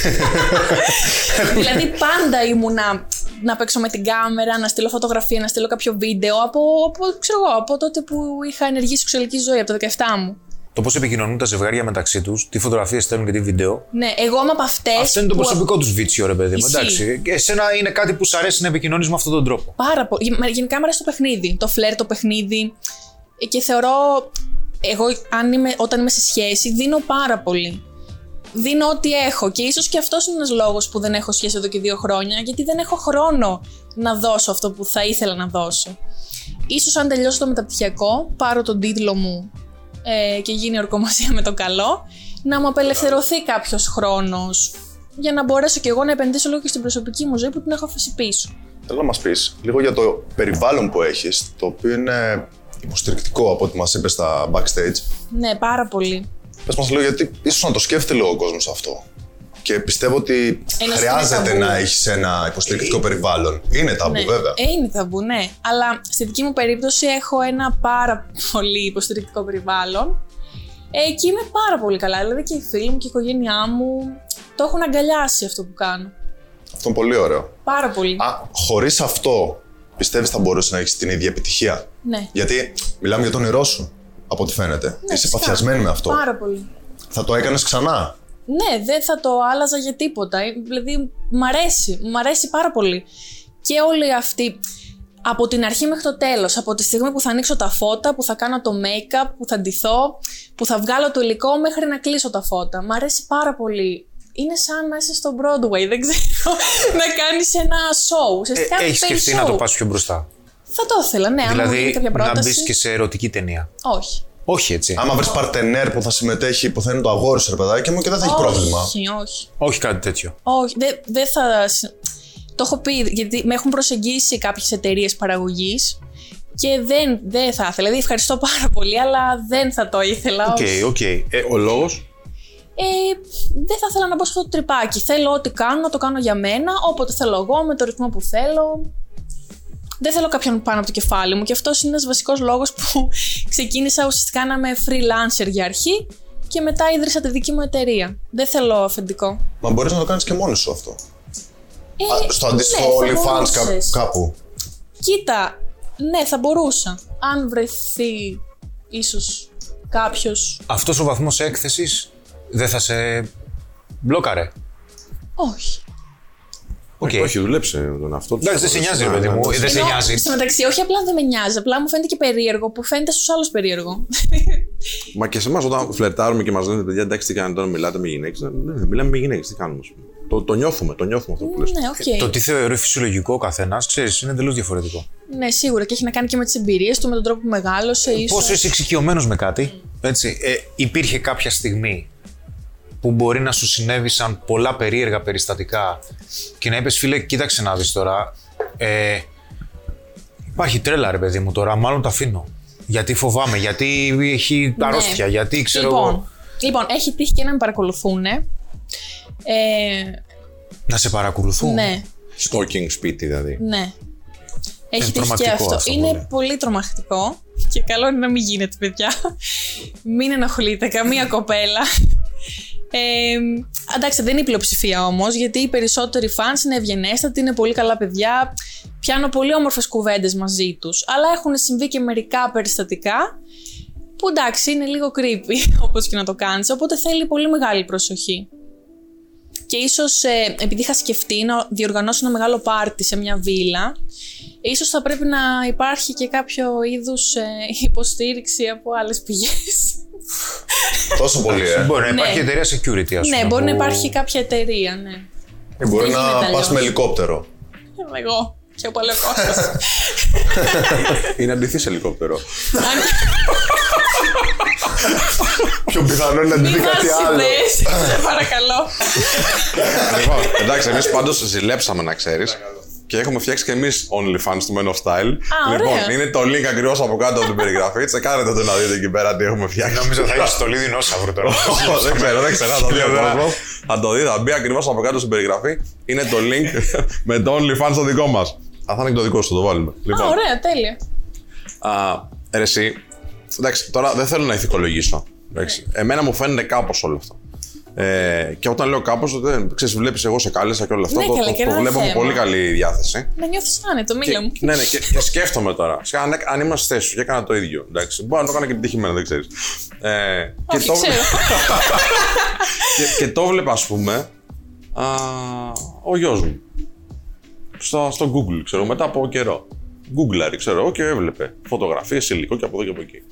δηλαδή, πάντα ήμουνα να παίξω με την κάμερα, να στείλω φωτογραφία, να στείλω κάποιο βίντεο από, από, ξέρω εγώ, από τότε που είχα ενεργή σεξουαλική ζωή, από τα 17 μου. Το πώς επικοινωνούν τα ζευγάρια μεταξύ τους, τι φωτογραφίες στέλνουν και τι βίντεο. Ναι, εγώ είμαι από αυτές. Αυτό είναι το προσωπικό τους βίτσιο, ρε παιδί μου. Ισχύει. Εντάξει. Και εσένα είναι κάτι που σου αρέσει να επικοινωνείς με αυτόν τον τρόπο. Πάρα πολύ. Γε- Γενικά μου αρέσει το παιχνίδι. Το φλερ, το παιχνίδι. Ε, Και θεωρώ. Εγώ, αν είμαι, όταν είμαι σε σχέση, δίνω πάρα πολύ. Δίνω ό,τι έχω. Και ίσως και αυτός είναι ένας λόγος που δεν έχω σχέση εδώ και δύο χρόνια, γιατί δεν έχω χρόνο να δώσω αυτό που θα ήθελα να δώσω. Ίσως αν τελειώσω το μεταπτυχιακό, πάρω τον τίτλο μου ε, και γίνει ορκομοσία με το καλό, να μου απελευθερωθεί κάποιος χρόνος για να μπορέσω κι εγώ να επενδύσω λίγο και στην προσωπική μου ζωή που την έχω αφήσει πίσω. Θέλω να μας πεις λίγο για το περιβάλλον που έχεις, το οποίο είναι υποστηρικτικό από ό,τι μας είπες στα backstage. Ναι, πάρα πολύ. Πες μας λίγο, γιατί ίσως να το σκέφτεται λίγο ο κόσμος αυτό. Και πιστεύω ότι Ένα χρειάζεται ταμπού. να έχεις ένα υποστηρικτικό περιβάλλον. Είναι ταμπού, ναι. βέβαια. Ε, είναι ταμπού, ναι. Αλλά στη δική μου περίπτωση έχω ένα πάρα πολύ υποστηρικτικό περιβάλλον. Ε, και είμαι πάρα πολύ καλά. Δηλαδή και οι φίλοι μου και η οικογένειά μου το έχουν αγκαλιάσει αυτό που κάνω. Αυτό είναι πολύ ωραίο. Πάρα πολύ. Α, χωρίς αυτό, πιστεύεις θα μπορούσε να έχεις την ίδια επιτυχία; Ναι. Γιατί μιλάμε για τον όνειρό σου, από ό,τι φαίνεται. Ναι, Είσαι φυσικά. παθιασμένη με αυτό. Πάρα πολύ. Θα το έκανες ξανά; Ναι, δεν θα το άλλαζα για τίποτα. Ε, Δηλαδή, μ' αρέσει. Μ' αρέσει πάρα πολύ. Και όλη αυτή. Από την αρχή μέχρι το τέλος, από τη στιγμή που θα ανοίξω τα φώτα, που θα κάνω το make-up, που θα ντυθώ, που θα βγάλω το υλικό μέχρι να κλείσω τα φώτα. Μ' αρέσει πάρα πολύ. Είναι σαν να είσαι στο Broadway, δεν ξέρω, να κάνεις ένα show. Ουσιαστικά Έχεις παίρνεις σκεφτεί να το show. πας πιο μπροστά. Θα το ήθελα, ναι, αν μου γίνει Δηλαδή κάποια να πρόταση. μπεις και σε ερωτική ταινία. Όχι. Όχι έτσι. Άμα βρεις παρτενέρ που θα συμμετέχει, που θα είναι το αγόρι σου, ρε παιδάκι μου, και δεν θα έχει πρόβλημα. Όχι, όχι. Όχι κάτι τέτοιο. Όχι, δεν δεν θα. συ- Το έχω πει, γιατί με έχουν προσεγγίσει κάποιες εταιρείες παραγωγής και δεν, δεν θα ήθελα. Δηλαδή, ευχαριστώ πάρα πολύ, αλλά δεν θα το ήθελα. Οκ, όχι. οκ. Ε, Ο λόγος; Ε, δεν θα ήθελα να μπω σε αυτό το τρυπάκι. Θέλω ό,τι κάνω να το κάνω για μένα, όποτε θέλω εγώ, με το ρυθμό που θέλω. Δεν θέλω κάποιον πάνω από το κεφάλι μου και αυτός είναι ένας βασικός λόγος που ξεκίνησα ουσιαστικά να είμαι freelancer για αρχή και μετά ίδρυσα τη δική μου εταιρεία. Δεν θέλω αφεντικό. Μα μπορείς να το κάνεις και μόνος σου αυτό. Ε, Α, στο αντίστοιχο ναι, θα OnlyFans κά- μπορούσες. κάπου. Κοίτα, ναι, θα μπορούσα. Αν βρεθεί ίσως κάποιος... Αυτός ο βαθμός έκθεσης δεν θα σε μπλόκαρε; Όχι. Οκ. Όχι, δουλέψε με τον αυτό του. Εντάξει, δεν σε νοιάζει, ρε παιδί μου. Δεν σε Ενώ, νοιάζει. Στο μεταξύ, όχι απλά δεν με νοιάζει, απλά μου φαίνεται και περίεργο που φαίνεται στους άλλους περίεργο. Μα και σε εμάς όταν φλερτάρουμε και μας λένε παιδιά, εντάξει, τι κάνετε τώρα, μιλάτε με γυναίκες. Ναι, ναι, μιλάμε με γυναίκες, τι κάνουμε. ας πούμε. Το, το νιώθουμε, το νιώθουμε αυτό που λες. ναι, οκ. Το τι θεωρεί φυσιολογικό ο καθένας, ξέρεις, είναι εντελώς διαφορετικό. Ναι, σίγουρα και έχει να κάνει και με τις εμπειρίες του, με τον τρόπο που μεγάλωσε, ίσως. Πόσο είσαι εξοικειωμένος με κάτι, έτσι. Ε, υπήρχε κάποια στιγμή που μπορεί να σου συνέβησαν πολλά περίεργα περιστατικά και να είπες, φίλε, κοίταξε να δεις τώρα. Ε, υπάρχει τρέλα, ρε παιδί μου τώρα, μάλλον το αφήνω. Γιατί φοβάμαι, γιατί έχει αρρώστια, Ναι. γιατί ξέρω λοιπόν, εγώ. Λοιπόν, έχει τύχει και να με παρακολουθούν. Ε, Να σε παρακολουθούν. ναι, Stalking σπίτι δηλαδή. ναι. Έχει Είναι τύχει και τρομακτικό αυτό. αυτό είναι πολύ. πολύ τρομακτικό και καλό είναι να μην γίνεται, παιδιά. μην ενοχλείτε καμία κοπέλα. Ε, εντάξει, δεν είναι η πλειοψηφία όμως, γιατί οι περισσότεροι fans είναι ευγενέστατοι, είναι πολύ καλά παιδιά. Πιάνω πολύ όμορφες κουβέντες μαζί τους. Αλλά έχουν συμβεί και μερικά περιστατικά που εντάξει είναι λίγο creepy, όπως και να το κάνεις. Οπότε θέλει πολύ μεγάλη προσοχή. Και ίσως επειδή είχα σκεφτεί να διοργανώσω ένα μεγάλο πάρτι σε μια βίλα, ίσως θα πρέπει να υπάρχει και κάποιο είδους ε, υποστήριξη από άλλες πηγές. Τόσο πολύ, ε. Μπορεί να Ναι. υπάρχει εταιρεία security, ας πούμε. ναι, μπορεί να που- υπάρχει κάποια εταιρεία, ναι. Ε, Μπορεί Δεν να γίνεται πας αλλιώς. με ελικόπτερο. Εγώ και ο Παλαιοκώστας. Είναι αντιθείς σε ελικόπτερο. Αν Πιο πιθανό είναι να μην δει κάτι βάζεις άλλο. ιδέες, σε παρακαλώ. λοιπόν, εντάξει, εμείς πάντως ζηλέψαμε να ξέρεις. Και έχουμε φτιάξει και εμείς OnlyFans του Men of Style. Α, λοιπόν, ωραία. είναι το link ακριβώς από κάτω από την περιγραφή. Τσεκάρετε το να δείτε εκεί πέρα τι έχουμε φτιάξει. Νομίζω θα έχεις στολή δεινόσαυρου τώρα. Ω, δεν ξέρω, δεν ξέρω. Θα το δει ο Πλευρά. κόσμος. Θα το δει, θα μπει ακριβώς από κάτω στην περιγραφή. Είναι το link με το OnlyFans το δικό μας. Θα είναι και το δικό σου, το βάλουμε. Α, Λοιπόν, ωραία, τέλεια. α, ρε εσύ, εντάξει, τώρα δεν θέλω να ηθικολογήσω. Εντάξει. Εμένα μου φαίνεται κάπως όλο αυτό. Ε, και όταν λέω κάπως, ξέρεις, βλέπεις εγώ σε κάλεσα και όλα αυτά. Ναι, το, καλά, το, και το ένα βλέπω με θέμα. πολύ καλή διάθεση. Να νιώθεις άνετο, Και, μίλα μου. ναι, ναι, και, και σκέφτομαι τώρα. Σκά, αν, αν ήμουν στη θέση σου και έκανα το ίδιο. Εντάξει, μπορεί να το έκανα και επιτυχημένα, δεν ξέρεις. Ε, και, Όχι, το, ξέρω. και, και το βλέπα, ας πούμε, α, ο γιος μου. Στο, στο Google, ξέρω, μετά από καιρό. Google, ξέρω εγώ, και έβλεπε φωτογραφίες, υλικό και από εδώ και από εκεί.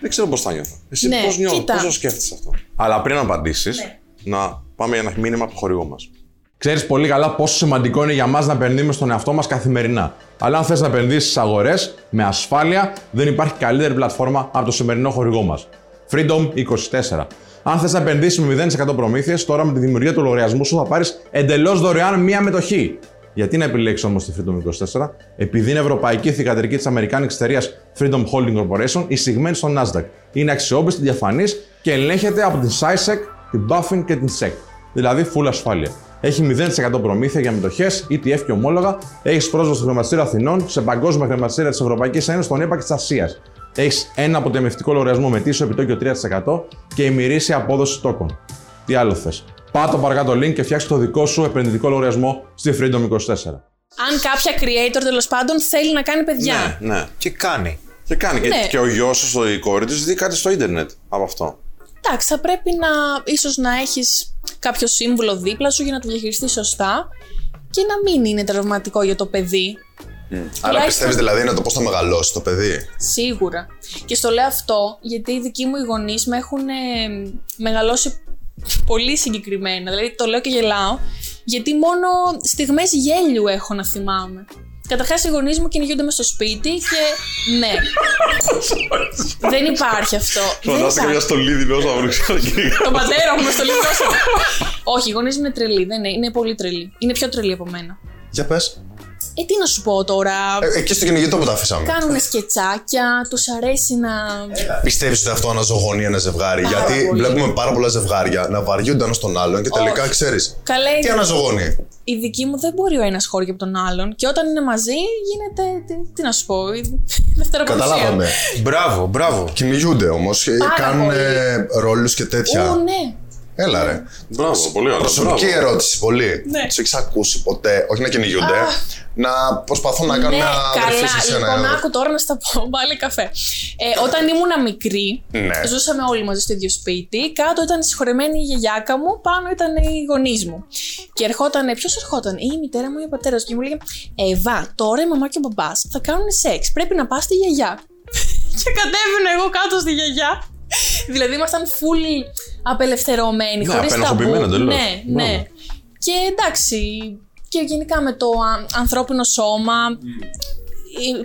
Δεν ξέρω πώς θα νιώθω. Εσύ Ναι, πώς νιώθει, κοίτα. πώς το σκέφτεσαι αυτό; Αλλά πριν απαντήσεις, Ναι. να πάμε για ένα μήνυμα από το χορηγό μας. Ξέρεις πολύ καλά πόσο σημαντικό είναι για μας να επενδύουμε στον εαυτό μας καθημερινά. Αλλά αν θες να επενδύσεις στις αγορές με ασφάλεια, δεν υπάρχει καλύτερη πλατφόρμα από το σημερινό χορηγό μας. Freedom 24. Αν θες να επενδύσεις με 0% προμήθειες, τώρα με τη δημιουργία του λογαριασμού σου θα πάρεις εντελώς δωρεάν μία μετοχή. Γιατί να επιλέξει όμως τη Freedom 24, επειδή είναι ευρωπαϊκή θηγατρική της Αμερικάνικης εταιρείας Freedom Holding Corporation, εισηγμένη στο Nasdaq. Είναι αξιόπιστη, διαφανής και ελέγχεται από την SISEC, την Buffin και την SEC. Δηλαδή, full ασφάλεια. Έχει 0% προμήθεια για μετοχές, ETF και ομόλογα. Έχεις πρόσβαση στο χρηματιστήριο Αθηνών, σε παγκόσμια χρηματιστήρια της Ευρωπαϊκής Ένωσης, τον ΕΠΑ και της Ασίας. Έχεις ένα αποτεμευτικό λογαριασμό με τίσο επιτόκιο 3% και ημερήσια απόδοση τόκων. Τι άλλο θες; Πάτα παρακάτω link και φτιάξε το δικό σου επενδυτικό λογαριασμό στη Freedom 24. Αν κάποια creator τέλος πάντων θέλει να κάνει παιδιά. Ναι, ναι. Και κάνει. Και κάνει. Και, Ναι. και ο γιος σου, η κόρη της, δει κάτι στο ίντερνετ από αυτό. Εντάξει, θα πρέπει να ίσως να έχεις κάποιο σύμβουλο δίπλα σου για να το διαχειριστείς σωστά και να μην είναι τραυματικό για το παιδί. Άρα Τουλάχιστον- πιστεύεις δηλαδή είναι το πώς θα μεγαλώσει το παιδί; Σίγουρα. Και στο λέω αυτό γιατί οι δικοί μου οι γονείς με έχουν ε, μεγαλώσει πολύ συγκεκριμένα. Δηλαδή το λέω και γελάω γιατί μόνο στιγμές γέλιου έχω να θυμάμαι. Καταρχάς, οι γονείς μου κυνηγούνται μες στο σπίτι και ναι. Δεν υπάρχει αυτό. Δεν υπάρχει. στολίδι μέσα από Το πατέρα μου με στο λίγο. Όχι, οι γονείς μου είναι τρελοί. Δεν είναι, είναι πολύ τρελοί. Είναι πιο τρελοί από μένα. Για πες. Ε, τι να σου πω τώρα; Ε, εκεί στο κυνηγητό που τα αφήσαμε. Κάνουν σκετσάκια, τους αρέσει να. Πιστεύεις ότι αυτό αναζωογονεί ένα ζευγάρι; Πάρα γιατί πολύ. βλέπουμε πάρα πολλά ζευγάρια να βαριούνται ένας στον άλλον και τελικά Όχι. ξέρεις. Καλέ, Τι αναζωογονεί; η δική μου δεν μπορεί ο ένας χώρια από τον άλλον. Και όταν είναι μαζί, γίνεται. Τι, τι να σου πω. η Δευτεροπροσία. Καταλάβαμε. Μπράβο, μπράβο. Κυνηγούνται όμως. Πάρα Κάνουν πολύ. ρόλους και τέτοια. Ω, ναι. Έλα ρε. Μπράβο, πολύ ωραία. Προσωπική μπράβο. ερώτηση, πολύ. Ναι. Τους έχεις ακούσει ποτέ, όχι να κυνηγούνται, Αχ. να προσπαθούν να κάνουν ναι, μια αδερφή καλά. σε σένα. Λοιπόν, ε. άκου τώρα να στα πω. Πάλι καφέ. Ε, όταν ήμουν μικρή, Ναι. ζούσαμε όλοι μαζί στο ίδιο σπίτι. Κάτω ήταν συγχωρεμένη η γιαγιάκα μου, πάνω ήταν οι γονείς μου. Και ερχόταν, ποιος ερχόταν, ή η μητέρα μου ή ο πατέρας μου. Και μου λέγε Εβά, τώρα η μαμά και ο μπαμπάς θα κάνουν σεξ. Πρέπει να πας στη γιαγιά. και κατέβαινα εγώ κάτω στη γιαγιά. δηλαδή ήμασταν full απελευθερωμένοι, Ναι, χωρίς απενοχοποιημένα ταμπού. εντελώς. Ναι, ναι. Μπράβο. Και εντάξει, και γενικά με το α- ανθρώπινο σώμα,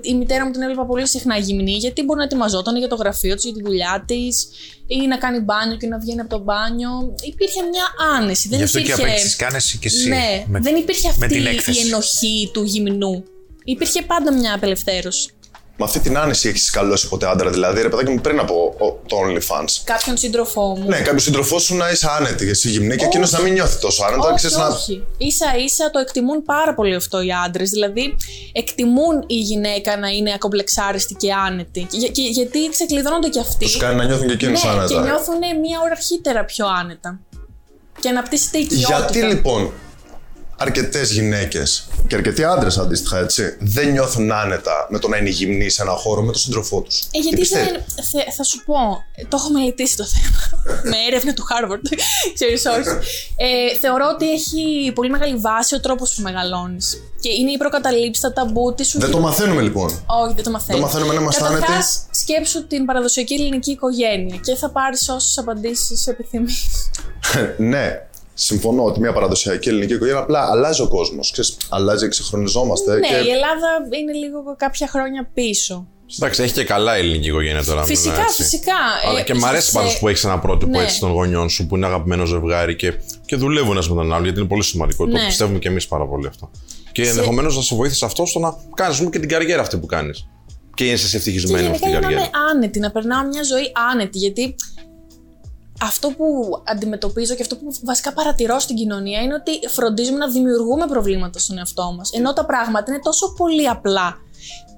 η, η μητέρα μου την έβλεπα πολύ συχνά γυμνή, γιατί μπορεί να ετοιμαζόταν για το γραφείο της, για τη δουλειά της, ή να κάνει μπάνιο και να βγαίνει από το μπάνιο. Υπήρχε μια άνεση. Δεν Γι' αυτό υπήρχε... και απέκτησες κι άνεση και εσύ. Ναι, με- δεν υπήρχε με αυτή την η έκθεση. ενοχή του γυμνού. Υπήρχε πάντα μια απελευθέρωση. Με αυτή την άνεση έχεις σκαλώσει ποτέ άντρα, δηλαδή, ρε παιδάκι μου, πριν από ο- το OnlyFans. Κάποιον σύντροφό μου. Ναι, κάποιο σύντροφό σου να είσαι άνετη, εσύ γυμνή και εκείνος να μην νιώθει τόσο άνετα. όχι, ξέρεις, να... όχι. Ίσα ίσα το εκτιμούν πάρα πολύ αυτό οι άντρες. Δηλαδή, εκτιμούν η γυναίκα να είναι ακομπλεξάριστη και άνετη. Και, και- γιατί ξεκλειδώνονται κι αυτοί. Τους κάνει να νιώθουν και εκείνους ναι, άνετα. και νιώθουν μία ώρα αρχίτερα πιο άνετα. Και αναπτύσσεται η οικειότητα. Γιατί λοιπόν αρκετές γυναίκες και αρκετοί άντρες αντίστοιχα έτσι δεν νιώθουν άνετα με το να είναι γυμνοί σε ένα χώρο με τον σύντροφό τους. Ε, γιατί δεν, θε- θα σου πω, ε, το έχω μελετήσει το θέμα με έρευνα του Harvard, ξέρεις όχι. Ε, θεωρώ ότι έχει πολύ μεγάλη βάση ο τρόπος που μεγαλώνεις. Και είναι η προκαταλήψη, τα ταμπού, τι σου Δεν το μαθαίνουμε λοιπόν. Όχι, δεν το μαθαίνω. Το μαθαίνουμε να είμαστε άνετοι. Καταρχάς, σκέψου την παραδοσιακή ελληνική οικογένεια και θα πάρεις όσες απαντήσεις επιθυμείς. ναι, συμφωνώ ότι μια παραδοσιακή ελληνική οικογένεια απλά αλλάζει ο κόσμος. Αλλάζει, εξυγχρονιζόμαστε. Ναι, και η Ελλάδα είναι λίγο κάποια χρόνια πίσω. Εντάξει, έχει και καλά η ελληνική οικογένεια τώρα. Φυσικά, βέβαια, έτσι. φυσικά. Αλλά Ε, και μ' αρέσει σε- πάντως που έχεις ένα πρότυπο Ναι. έτσι των γονιών σου που είναι αγαπημένο ζευγάρι και, και δουλεύουν ένας με τον άλλο γιατί είναι πολύ σημαντικό. Το Ναι. πιστεύουμε και εμείς πάρα πολύ αυτό. Και ενδεχομένως να σε βοήθησε αυτό στο να κάνεις και την καριέρα αυτή που κάνεις. Και είσαι Και ευτυχισμένη με αυτή γενικά την για να καριέρα. είμαι άνετη, να περνάω μια ζωή άνετη. Γιατί αυτό που αντιμετωπίζω και αυτό που βασικά παρατηρώ στην κοινωνία είναι ότι φροντίζουμε να δημιουργούμε προβλήματα στον εαυτό μας. Ενώ τα πράγματα είναι τόσο πολύ απλά.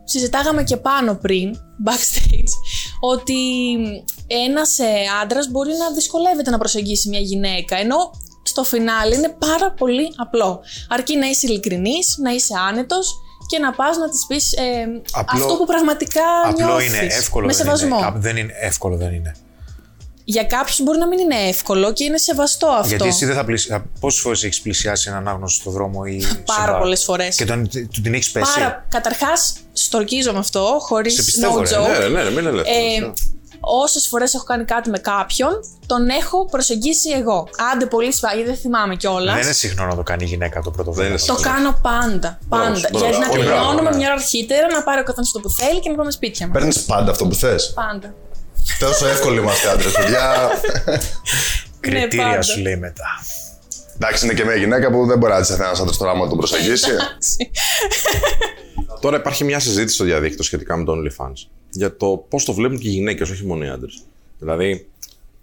Συζητάγαμε και πάνω πριν, backstage, ότι ένας ε, άντρας μπορεί να δυσκολεύεται να προσεγγίσει μια γυναίκα, ενώ στο φινάλι είναι πάρα πολύ απλό. Αρκεί να είσαι ειλικρινής, να είσαι άνετος και να πας να της πεις ε, Απλό- αυτό που πραγματικά Απλό νιώθεις, είναι, εύκολο με δεν σεβασμό. είναι. Α, Δεν είναι εύκολο, δεν είναι. Για κάποιους μπορεί να μην είναι εύκολο και είναι σεβαστό αυτό. Γιατί εσύ δεν θα πλησιάσει. Πόσες φορές έχεις πλησιάσει έναν άγνωστο στον δρόμο ή. σε Πάρα μπαρ πολλές φορές. Και τον, του την έχεις πέσει; Πάρα, καταρχάς, στορκίζομαι αυτό, Σε χωρίς πιστεύω, no ρε. joke. Ναι, ναι, ναι, μην είναι ελεύθερος. Ε, Όσες φορές έχω κάνει κάτι με κάποιον, τον έχω προσεγγίσει εγώ. Άντε πολύ σπαγή, δεν θυμάμαι κιόλας. Δεν είναι συχνό να το κάνει η γυναίκα το πρώτο Δεν βήμα. είναι Το κάνω πάντα. Πάντα. μπράβο, Για να πολύ μπράβο, τελειώνουμε ναι. μια ώρα αρχίτερα, να πάρει ο καθένας το που θέλει και να πάμε σπίτια μας. Παίρνεις πάντα αυτό που θες. Πάντα. Τόσο εύκολοι είμαστε άντρες, παιδιά. Κριτήρια Ναι, πάντα. σου λέει μετά. Εντάξει, είναι και μια γυναίκα που δεν μπορεί να της ένας άντρας τώρα άμα τον προσεγγίσει. Εντάξει. Τώρα υπάρχει μια συζήτηση στο διαδίκτυο σχετικά με το OnlyFans. Για το πώς το βλέπουν και οι γυναίκες, όχι μόνο οι άντρες. Δηλαδή,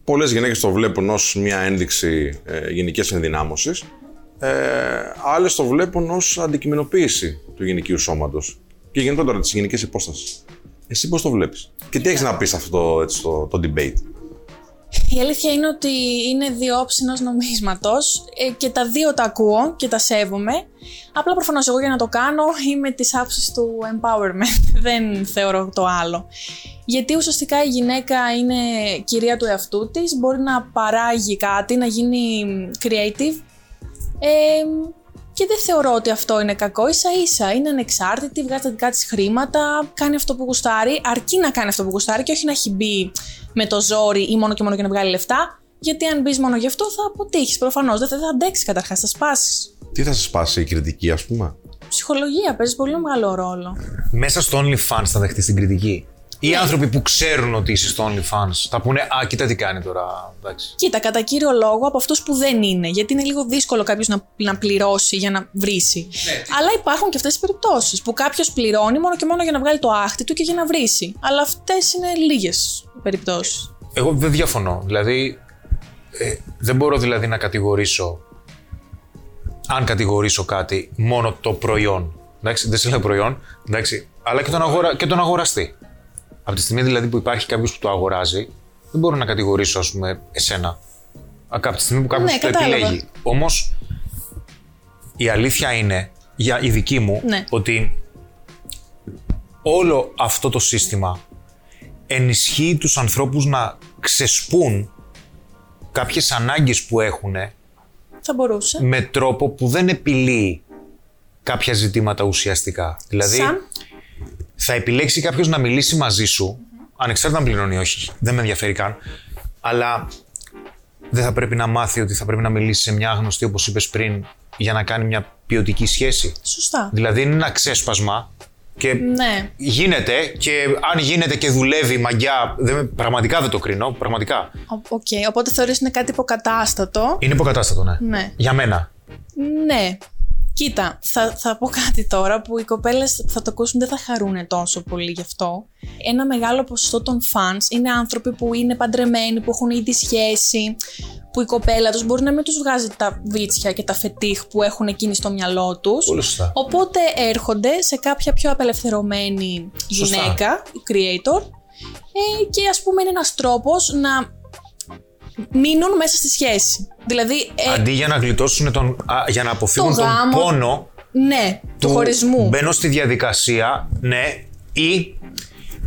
πολλές γυναίκες το βλέπουν ως μια ένδειξη ε, γενική ενδυνάμωσης. Ε, Άλλες το βλέπουν ως αντικειμενοποίηση του γυναικείου σώματος και γενικότερα της γενική υπόστασης. Εσύ πώς το βλέπεις; Και τι έχεις να πεις σε αυτό το, έτσι, το, το debate; Η αλήθεια είναι ότι είναι δύο όψει ενό νομίσματο και τα δύο τα ακούω και τα σέβομαι. Απλά προφανώς εγώ για να το κάνω είμαι της άψη του empowerment. Δεν θεωρώ το άλλο. Γιατί ουσιαστικά η γυναίκα είναι κυρία του εαυτού της, μπορεί να παράγει κάτι, να γίνει creative ε, και δεν θεωρώ ότι αυτό είναι κακό, ίσα ίσα. Είναι ανεξάρτητη, βγάζει τα δικά της χρήματα, κάνει αυτό που γουστάρει, αρκεί να κάνει αυτό που γουστάρει και όχι να έχει μπει με το ζόρι ή μόνο και μόνο για να βγάλει λεφτά. Γιατί αν μπεις μόνο γι' αυτό θα αποτύχεις προφανώς. Δεν θα, θα αντέξεις καταρχάς, θα σπάσεις. Τι θα σας σπάσει η κριτική, ας πούμε; Ψυχολογία παίζει πολύ μεγάλο ρόλο. Μέσα στο OnlyFans θα δεχτείς την κριτική; Οι ναι. άνθρωποι που ξέρουν ότι είσαι στο OnlyFans θα πούνε Α, κοίτα τι κάνει τώρα. Εντάξει. Κοίτα, κατά κύριο λόγο από αυτούς που δεν είναι. Γιατί είναι λίγο δύσκολο κάποιος να, να πληρώσει για να βρήσει. Ναι, Αλλά υπάρχουν και αυτές τις περιπτώσεις που κάποιος πληρώνει μόνο και μόνο για να βγάλει το άχτη του και για να βρήσει. Αλλά αυτές είναι λίγες περιπτώσεις. Εγώ δεν διαφωνώ. Δηλαδή, ε, δεν μπορώ δηλαδή να κατηγορήσω. Αν κατηγορήσω κάτι, μόνο το προϊόν. Εντάξει, δεν σε λέω προϊόν, εντάξει, αλλά και τον, αγορα, και τον αγοραστή. Από τη στιγμή δηλαδή που υπάρχει κάποιος που το αγοράζει, δεν μπορώ να κατηγορήσω, ας πούμε, εσένα. Από τη στιγμή που κάποιος ναι, το επιλέγει. Όμως, η αλήθεια είναι, για η δική μου, ναι. ότι όλο αυτό το σύστημα ενισχύει τους ανθρώπους να ξεσπούν κάποιες ανάγκες που έχουν θα μπορούσε. με τρόπο που δεν επιλύει κάποια ζητήματα ουσιαστικά. Δηλαδή, θα επιλέξει κάποιος να μιλήσει μαζί σου, ανεξάρτητα αν πληρώνει ή όχι, δεν με ενδιαφέρει καν, αλλά δεν θα πρέπει να μάθει ότι θα πρέπει να μιλήσει σε μια γνωστή, όπως είπες πριν, για να κάνει μια ποιοτική σχέση. Σωστά. Δηλαδή είναι ένα ξέσπασμα και ναι. γίνεται και αν γίνεται και δουλεύει μαγιά, δεν, πραγματικά δεν το κρίνω, πραγματικά. Οκ, okay, οπότε θεωρείς είναι κάτι υποκατάστατο. Είναι υποκατάστατο, ναι. ναι. Για μένα. Ναι. Κοίτα, θα, θα πω κάτι τώρα που οι κοπέλες που θα το ακούσουν δεν θα χαρούν τόσο πολύ γι' αυτό. Ένα μεγάλο ποσοστό των fans είναι άνθρωποι που είναι παντρεμένοι, που έχουν ήδη σχέση, που η κοπέλα τους μπορεί να μην τους βγάζει τα βίτσια και τα φετίχ που έχουν εκείνοι στο μυαλό τους. Οπότε έρχονται σε κάποια πιο απελευθερωμένη γυναίκα, creator, ε, και ας πούμε είναι ένας τρόπος να μείνουν μέσα στη σχέση. Δηλαδή, ε, Αντί για να γλιτώσουν τον. για να αποφύγουν τον πόνο. Ναι, του, χωρισμού. Μπαίνω στη διαδικασία, ναι, ή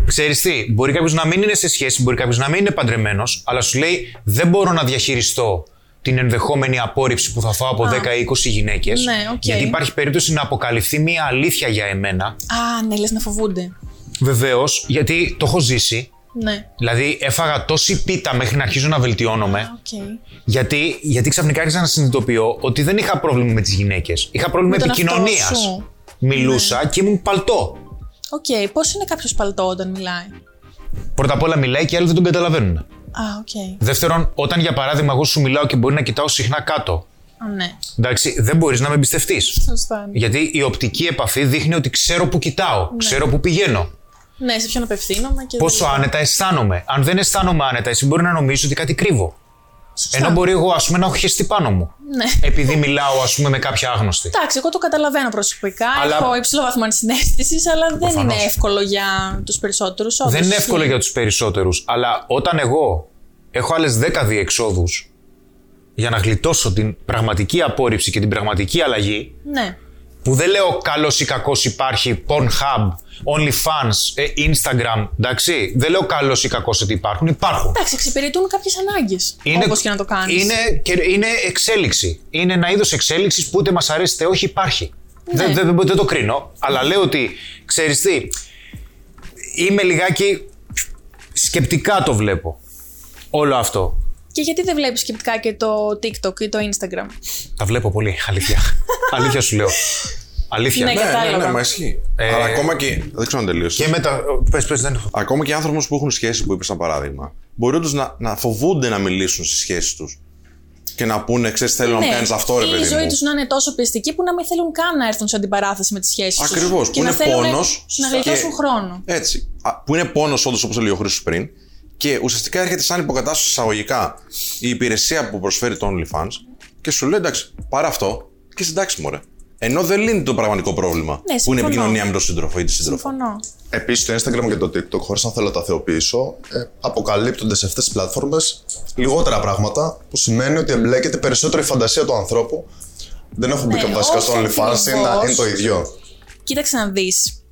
Ξέρεις τι, μπορεί κάποιος να μην είναι σε σχέση, μπορεί κάποιος να μην είναι παντρεμένος, αλλά σου λέει δεν μπορώ να διαχειριστώ την ενδεχόμενη απόρριψη που θα φάω από 10 ή 20 γυναίκες. Ναι, okay. Γιατί υπάρχει περίπτωση να αποκαλυφθεί μια αλήθεια για εμένα. Α, ναι, λες να φοβούνται. Βεβαίως, γιατί το έχω ζήσει. Ναι. Δηλαδή έφαγα τόση πίτα μέχρι να αρχίζω να βελτιώνομαι. Okay. Γιατί, γιατί ξαφνικά άρχισα να συνειδητοποιώ ότι δεν είχα πρόβλημα με τις γυναίκες. Είχα πρόβλημα επικοινωνίας. Μιλούσα ναι. και ήμουν παλτό. Οκ, okay. πώς είναι κάποιος παλτό όταν μιλάει; Πρώτα απ' όλα μιλάει και άλλοι δεν τον καταλαβαίνουν. Α, οκ. Okay. Δεύτερον, όταν για παράδειγμα εγώ σου μιλάω και μπορεί να κοιτάω συχνά κάτω. Α, ναι. Εντάξει, δεν μπορείς να με εμπιστευτείς. Σωστά. Γιατί η οπτική επαφή δείχνει ότι ξέρω που κοιτάω, ναι. ξέρω που πηγαίνω. Ναι, σε ποιον απευθύνομαι και. Πόσο άνετα αισθάνομαι. Αν δεν αισθάνομαι άνετα, εσύ μπορεί να νομίζεις ότι κάτι κρύβω. Σωστά. Ενώ μπορεί εγώ ας πούμε, να έχω χεστεί πάνω μου. Ναι. Επειδή μιλάω ας πούμε, με κάποια άγνωστη. Εντάξει, εγώ το καταλαβαίνω προσωπικά. Αλλά... Έχω υψηλό βαθμό ενσυναίσθηση, αλλά δεν είναι εύκολο για τους περισσότερους. Δεν είναι εύκολο για τους περισσότερους. Αλλά όταν εγώ έχω άλλες 10 διεξόδους για να γλιτώσω την πραγματική απόρριψη και την πραγματική αλλαγή. Ναι που δεν λέω καλός ή κακός υπάρχει Pornhub, OnlyFans, ε, Instagram, εντάξει. Δεν λέω καλός ή κακός ότι υπάρχουν. Υπάρχουν. Εντάξει, εξυπηρετούν κάποιες ανάγκες. Όπως και να το κάνεις. Είναι, είναι εξέλιξη. Είναι ένα είδος εξέλιξης που ούτε μας αρέσει είτε όχι υπάρχει. Ναι. Δεν, δεν, δεν το κρίνω. Αλλά λέω ότι ξέρεις τι. Είμαι λιγάκι σκεπτικά το βλέπω. Όλο αυτό. Και γιατί δεν βλέπεις σκεπτικά και το TikTok ή το Instagram; Τα βλέπω πολύ, αλήθεια. αλήθεια σου λέω. Αλήθεια. Ναι, ναι, ναι, ναι, μα ισχύει. Ε, Αλλά ακόμα και. Δεν ξέρω αν τελείωσε. Και μετά. Πες, πες, δεν... Ακόμα και άνθρωποι που έχουν σχέσει, που είπες σαν παράδειγμα, μπορεί όντως να, να φοβούνται να μιλήσουν στις σχέσεις τους. Και να πούνε, ξέρεις, θέλω ναι, να μου κάνεις αυτό, ρε παιδί. η ζωή τους να είναι τόσο πιεστική που να μην θέλουν καν να έρθουν σε αντιπαράθεση με τις σχέσεις τους. Ακριβώς. Που είναι πόνος. Να γλιτώσουν χρόνο. Έτσι. Που είναι πόνος, όντως, όπως έλεγε ο Χρήσο πριν, και ουσιαστικά έρχεται σαν υποκατάσταση εισαγωγικά η υπηρεσία που προσφέρει το OnlyFans και σου λέει εντάξει, πάρε αυτό και συντάξει μου, Ενώ δεν λύνει το πραγματικό πρόβλημα. Ναι, που είναι συμφωνώ. επικοινωνία με τον σύντροφο ή τη σύντροφο. Συμφωνώ. Επίσης, το Instagram και το TikTok, χωρίς να θέλω να τα θεοποιήσω, ε, αποκαλύπτονται σε αυτές τις πλατφόρμες λιγότερα πράγματα, που σημαίνει ότι εμπλέκεται περισσότερο η φαντασία του ανθρώπου. Δεν έχω μπει Ναι, βασικά όχι στο OnlyFans, είναι, ακριβώς. είναι το ίδιο. Κοίταξε να δεις.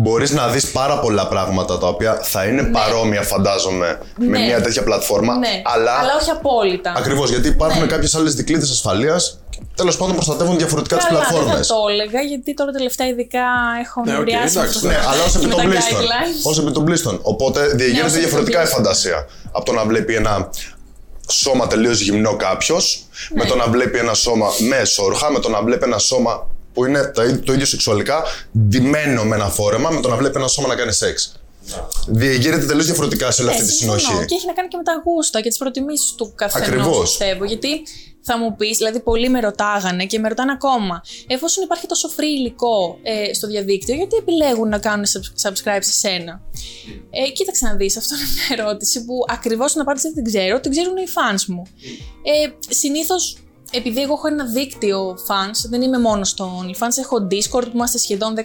Μπορείς να δεις πάρα πολλά πράγματα τα οποία θα είναι παρόμοια, φαντάζομαι, με Ναι. μια τέτοια πλατφόρμα. Ναι, Αλλά, αλλά όχι απόλυτα. Ακριβώς, γιατί υπάρχουν Ναι. κάποιες άλλες δικλείδες ασφαλείας και τέλος πάντων προστατεύουν διαφορετικά τις Καλά, δεν πλατφόρμες. θα το έλεγα, γιατί τώρα τελευταία ειδικά έχω Ναι, οκ, νευριάσει εντάξει, με Ναι, το- αλλά ως με τα επιτοπλίστων. guidelines. Ω επιτοπλίστων. Οπότε διεγείρεται ως διαφορετικά η επιτοπλίστων. φαντασία. Από το να βλέπει ένα σώμα τελείως γυμνό κάποιος, με Ναι. το να βλέπει ένα σώμα με εσόρουχα, με το να βλέπει ένα σώμα που είναι το ίδιο, το ίδιο σεξουαλικά, ντυμένο με ένα φόρεμα, με το να βλέπει ένα σώμα να κάνει σεξ. Διεγείρεται τελείως διαφορετικά σε όλη αυτή Ναι, τη συμφωνώ. συνοχή. Και έχει να κάνει και με τα γούστα και τις προτιμήσεις του καθενός. Ακριβώς. Πιστεύω. Γιατί θα μου πεις, δηλαδή πολλοί με ρωτάγανε και με ρωτάνε ακόμα, εφόσον υπάρχει τόσο free υλικό ε, στο διαδίκτυο, γιατί επιλέγουν να κάνουν subs- subscribe σε σένα; Ε, κοίταξε να δεις, αυτό είναι μια ερώτηση που ακριβώς την απάντηση δεν την ξέρω, την ξέρουν οι fans μου. Ε, Συνήθως επειδή εγώ έχω ένα δίκτυο fans, δεν είμαι μόνος στο OnlyFans, έχω Discord που είμαστε σχεδόν 10.000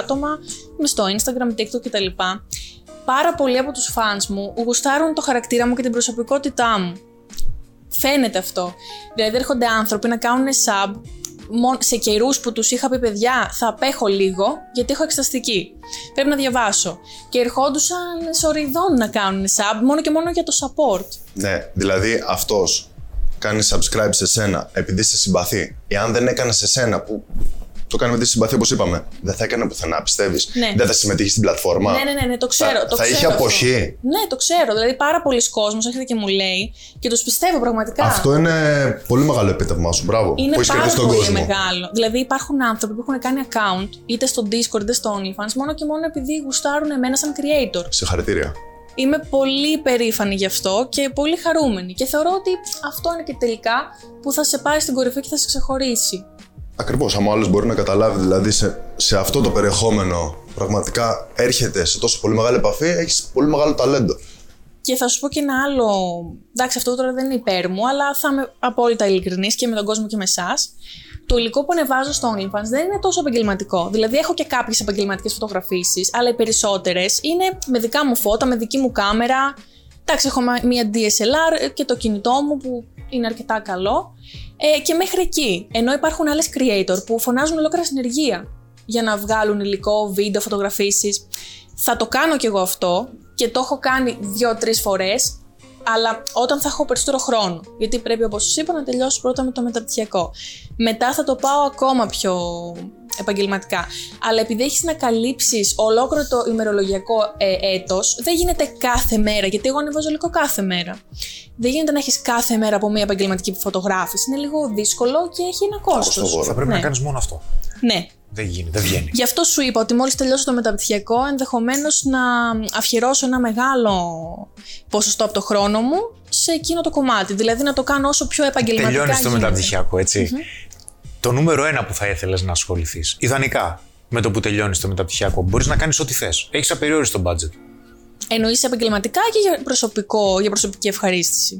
άτομα, είμαι στο Instagram, TikTok κτλ. Πάρα πολλοί από τους fans μου γουστάρουν το χαρακτήρα μου και την προσωπικότητά μου. Φαίνεται αυτό. Δηλαδή έρχονται άνθρωποι να κάνουν sub μο- σε καιρούς που τους είχα πει παιδιά θα απέχω λίγο γιατί έχω εξεταστική. Πρέπει να διαβάσω. Και ερχόντουσαν σοριδών να κάνουν sub μόνο και μόνο για το support. Ναι, δηλαδή αυτός κάνει subscribe σε σένα επειδή σε συμπαθεί. Εάν δεν έκανε σε σένα που το κάνει με τη συμπαθία όπως είπαμε, δεν θα έκανε πουθενά, πιστεύεις; Ναι. Δεν θα συμμετείχε στην πλατφόρμα; Ναι, ναι, ναι, ναι, το ξέρω. Θα, το θα ξέρω είχε αυτό. αποχή; Ναι, το ξέρω. Δηλαδή πάρα πολλοί κόσμος έρχεται και μου λέει και τους πιστεύω πραγματικά. Αυτό είναι πολύ μεγάλο επίτευγμα σου. Μπράβο. Είναι που έχεις πάρα κερδίσει τον πολύ κόσμο. μεγάλο. Δηλαδή υπάρχουν άνθρωποι που έχουν κάνει account είτε στο Discord είτε στο OnlyFans μόνο και μόνο επειδή γουστάρουν εμένα σαν creator. Συγχαρητήρια. Είμαι πολύ περήφανη γι' αυτό και πολύ χαρούμενη. Και θεωρώ ότι αυτό είναι και τελικά που θα σε πάει στην κορυφή και θα σε ξεχωρίσει. Ακριβώς. Αν ο άλλος μπορεί να καταλάβει, δηλαδή σε, σε αυτό το περιεχόμενο πραγματικά έρχεται σε τόσο πολύ μεγάλη επαφή, έχεις πολύ μεγάλο ταλέντο. Και θα σου πω και ένα άλλο. Εντάξει, αυτό τώρα δεν είναι υπέρ μου, αλλά θα είμαι απόλυτα ειλικρινής και με τον κόσμο και με εσάς. Το υλικό που ανεβάζω στο OnlyFans δεν είναι τόσο επαγγελματικό. Δηλαδή, έχω και κάποιες επαγγελματικές φωτογραφίσεις, αλλά οι περισσότερες είναι με δικά μου φώτα, με δική μου κάμερα. Εντάξει, έχω μα- μία DSLR και το κινητό μου που είναι αρκετά καλό. Ε, και μέχρι εκεί. Ενώ υπάρχουν άλλες creator που φωνάζουν ολόκληρα συνεργεία για να βγάλουν υλικό, βίντεο, φωτογραφίσεις. Θα το κάνω κι εγώ αυτό και το έχω κάνει δύο-τρεις φορές, αλλά όταν θα έχω περισσότερο χρόνο. Γιατί πρέπει, όπως σου είπα, να τελειώσω πρώτα με το μεταπτυχιακό. Μετά θα το πάω ακόμα πιο επαγγελματικά. Αλλά επειδή έχεις να καλύψεις ολόκληρο το ημερολογιακό ε, έτος, δεν γίνεται κάθε μέρα, γιατί εγώ ανεβάζω υλικό κάθε μέρα. Δεν γίνεται να έχεις κάθε μέρα από μια επαγγελματική φωτογράφηση. Είναι λίγο δύσκολο και έχει ένα κόστος. Κοστοβόρο. Θα πρέπει Ναι. να κάνεις μόνο αυτό. Ναι. Δεν γίνεται, δεν βγαίνει. Γι' αυτό σου είπα ότι μόλις τελειώσω το μεταπτυχιακό, ενδεχομένως να αφιερώσω ένα μεγάλο ποσοστό από το χρόνο μου σε εκείνο το κομμάτι. Δηλαδή να το κάνω όσο πιο επαγγελματικά Τελειώνεις το γίνεται. μεταπτυχιακό, έτσι. Το νούμερο ένα που θα ήθελες να ασχοληθείς, ιδανικά, με το που τελειώνεις το μεταπτυχιακό, μπορείς να κάνεις ό,τι θες. Έχεις απεριόριστο budget. Εννοείς επαγγελματικά και για, προσωπικό, για προσωπική ευχαρίστηση.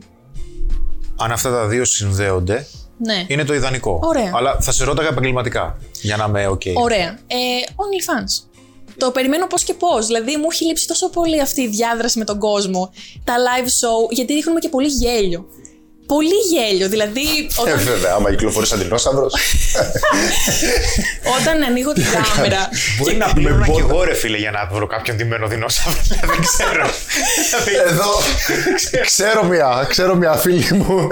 Αν αυτά τα δύο συνδέονται, Ναι. είναι το ιδανικό. Ωραία. Αλλά θα σε ρώταγα επαγγελματικά. Για να είμαι OK. Ωραία. Ε, OnlyFans. Το περιμένω πώς και πώς. Δηλαδή, μου έχει λείψει τόσο πολύ αυτή η διάδραση με τον κόσμο. Τα live show, γιατί δείχνουμε και πολύ γέλιο. Πολύ γέλιο. Δηλαδή, Ε, όταν, βέβαια, άμα κυκλοφορείς σαν δεινόσαυρος. όταν ανοίγω την κάμερα. Μπορεί να πλήρωνα και εγώ, ρε φίλε, για να βρω κάποιον ντυμένο δεινόσαυρο. Δεν ξέρω. Εδώ ξέρω μια, ξέρω μια φίλη μου.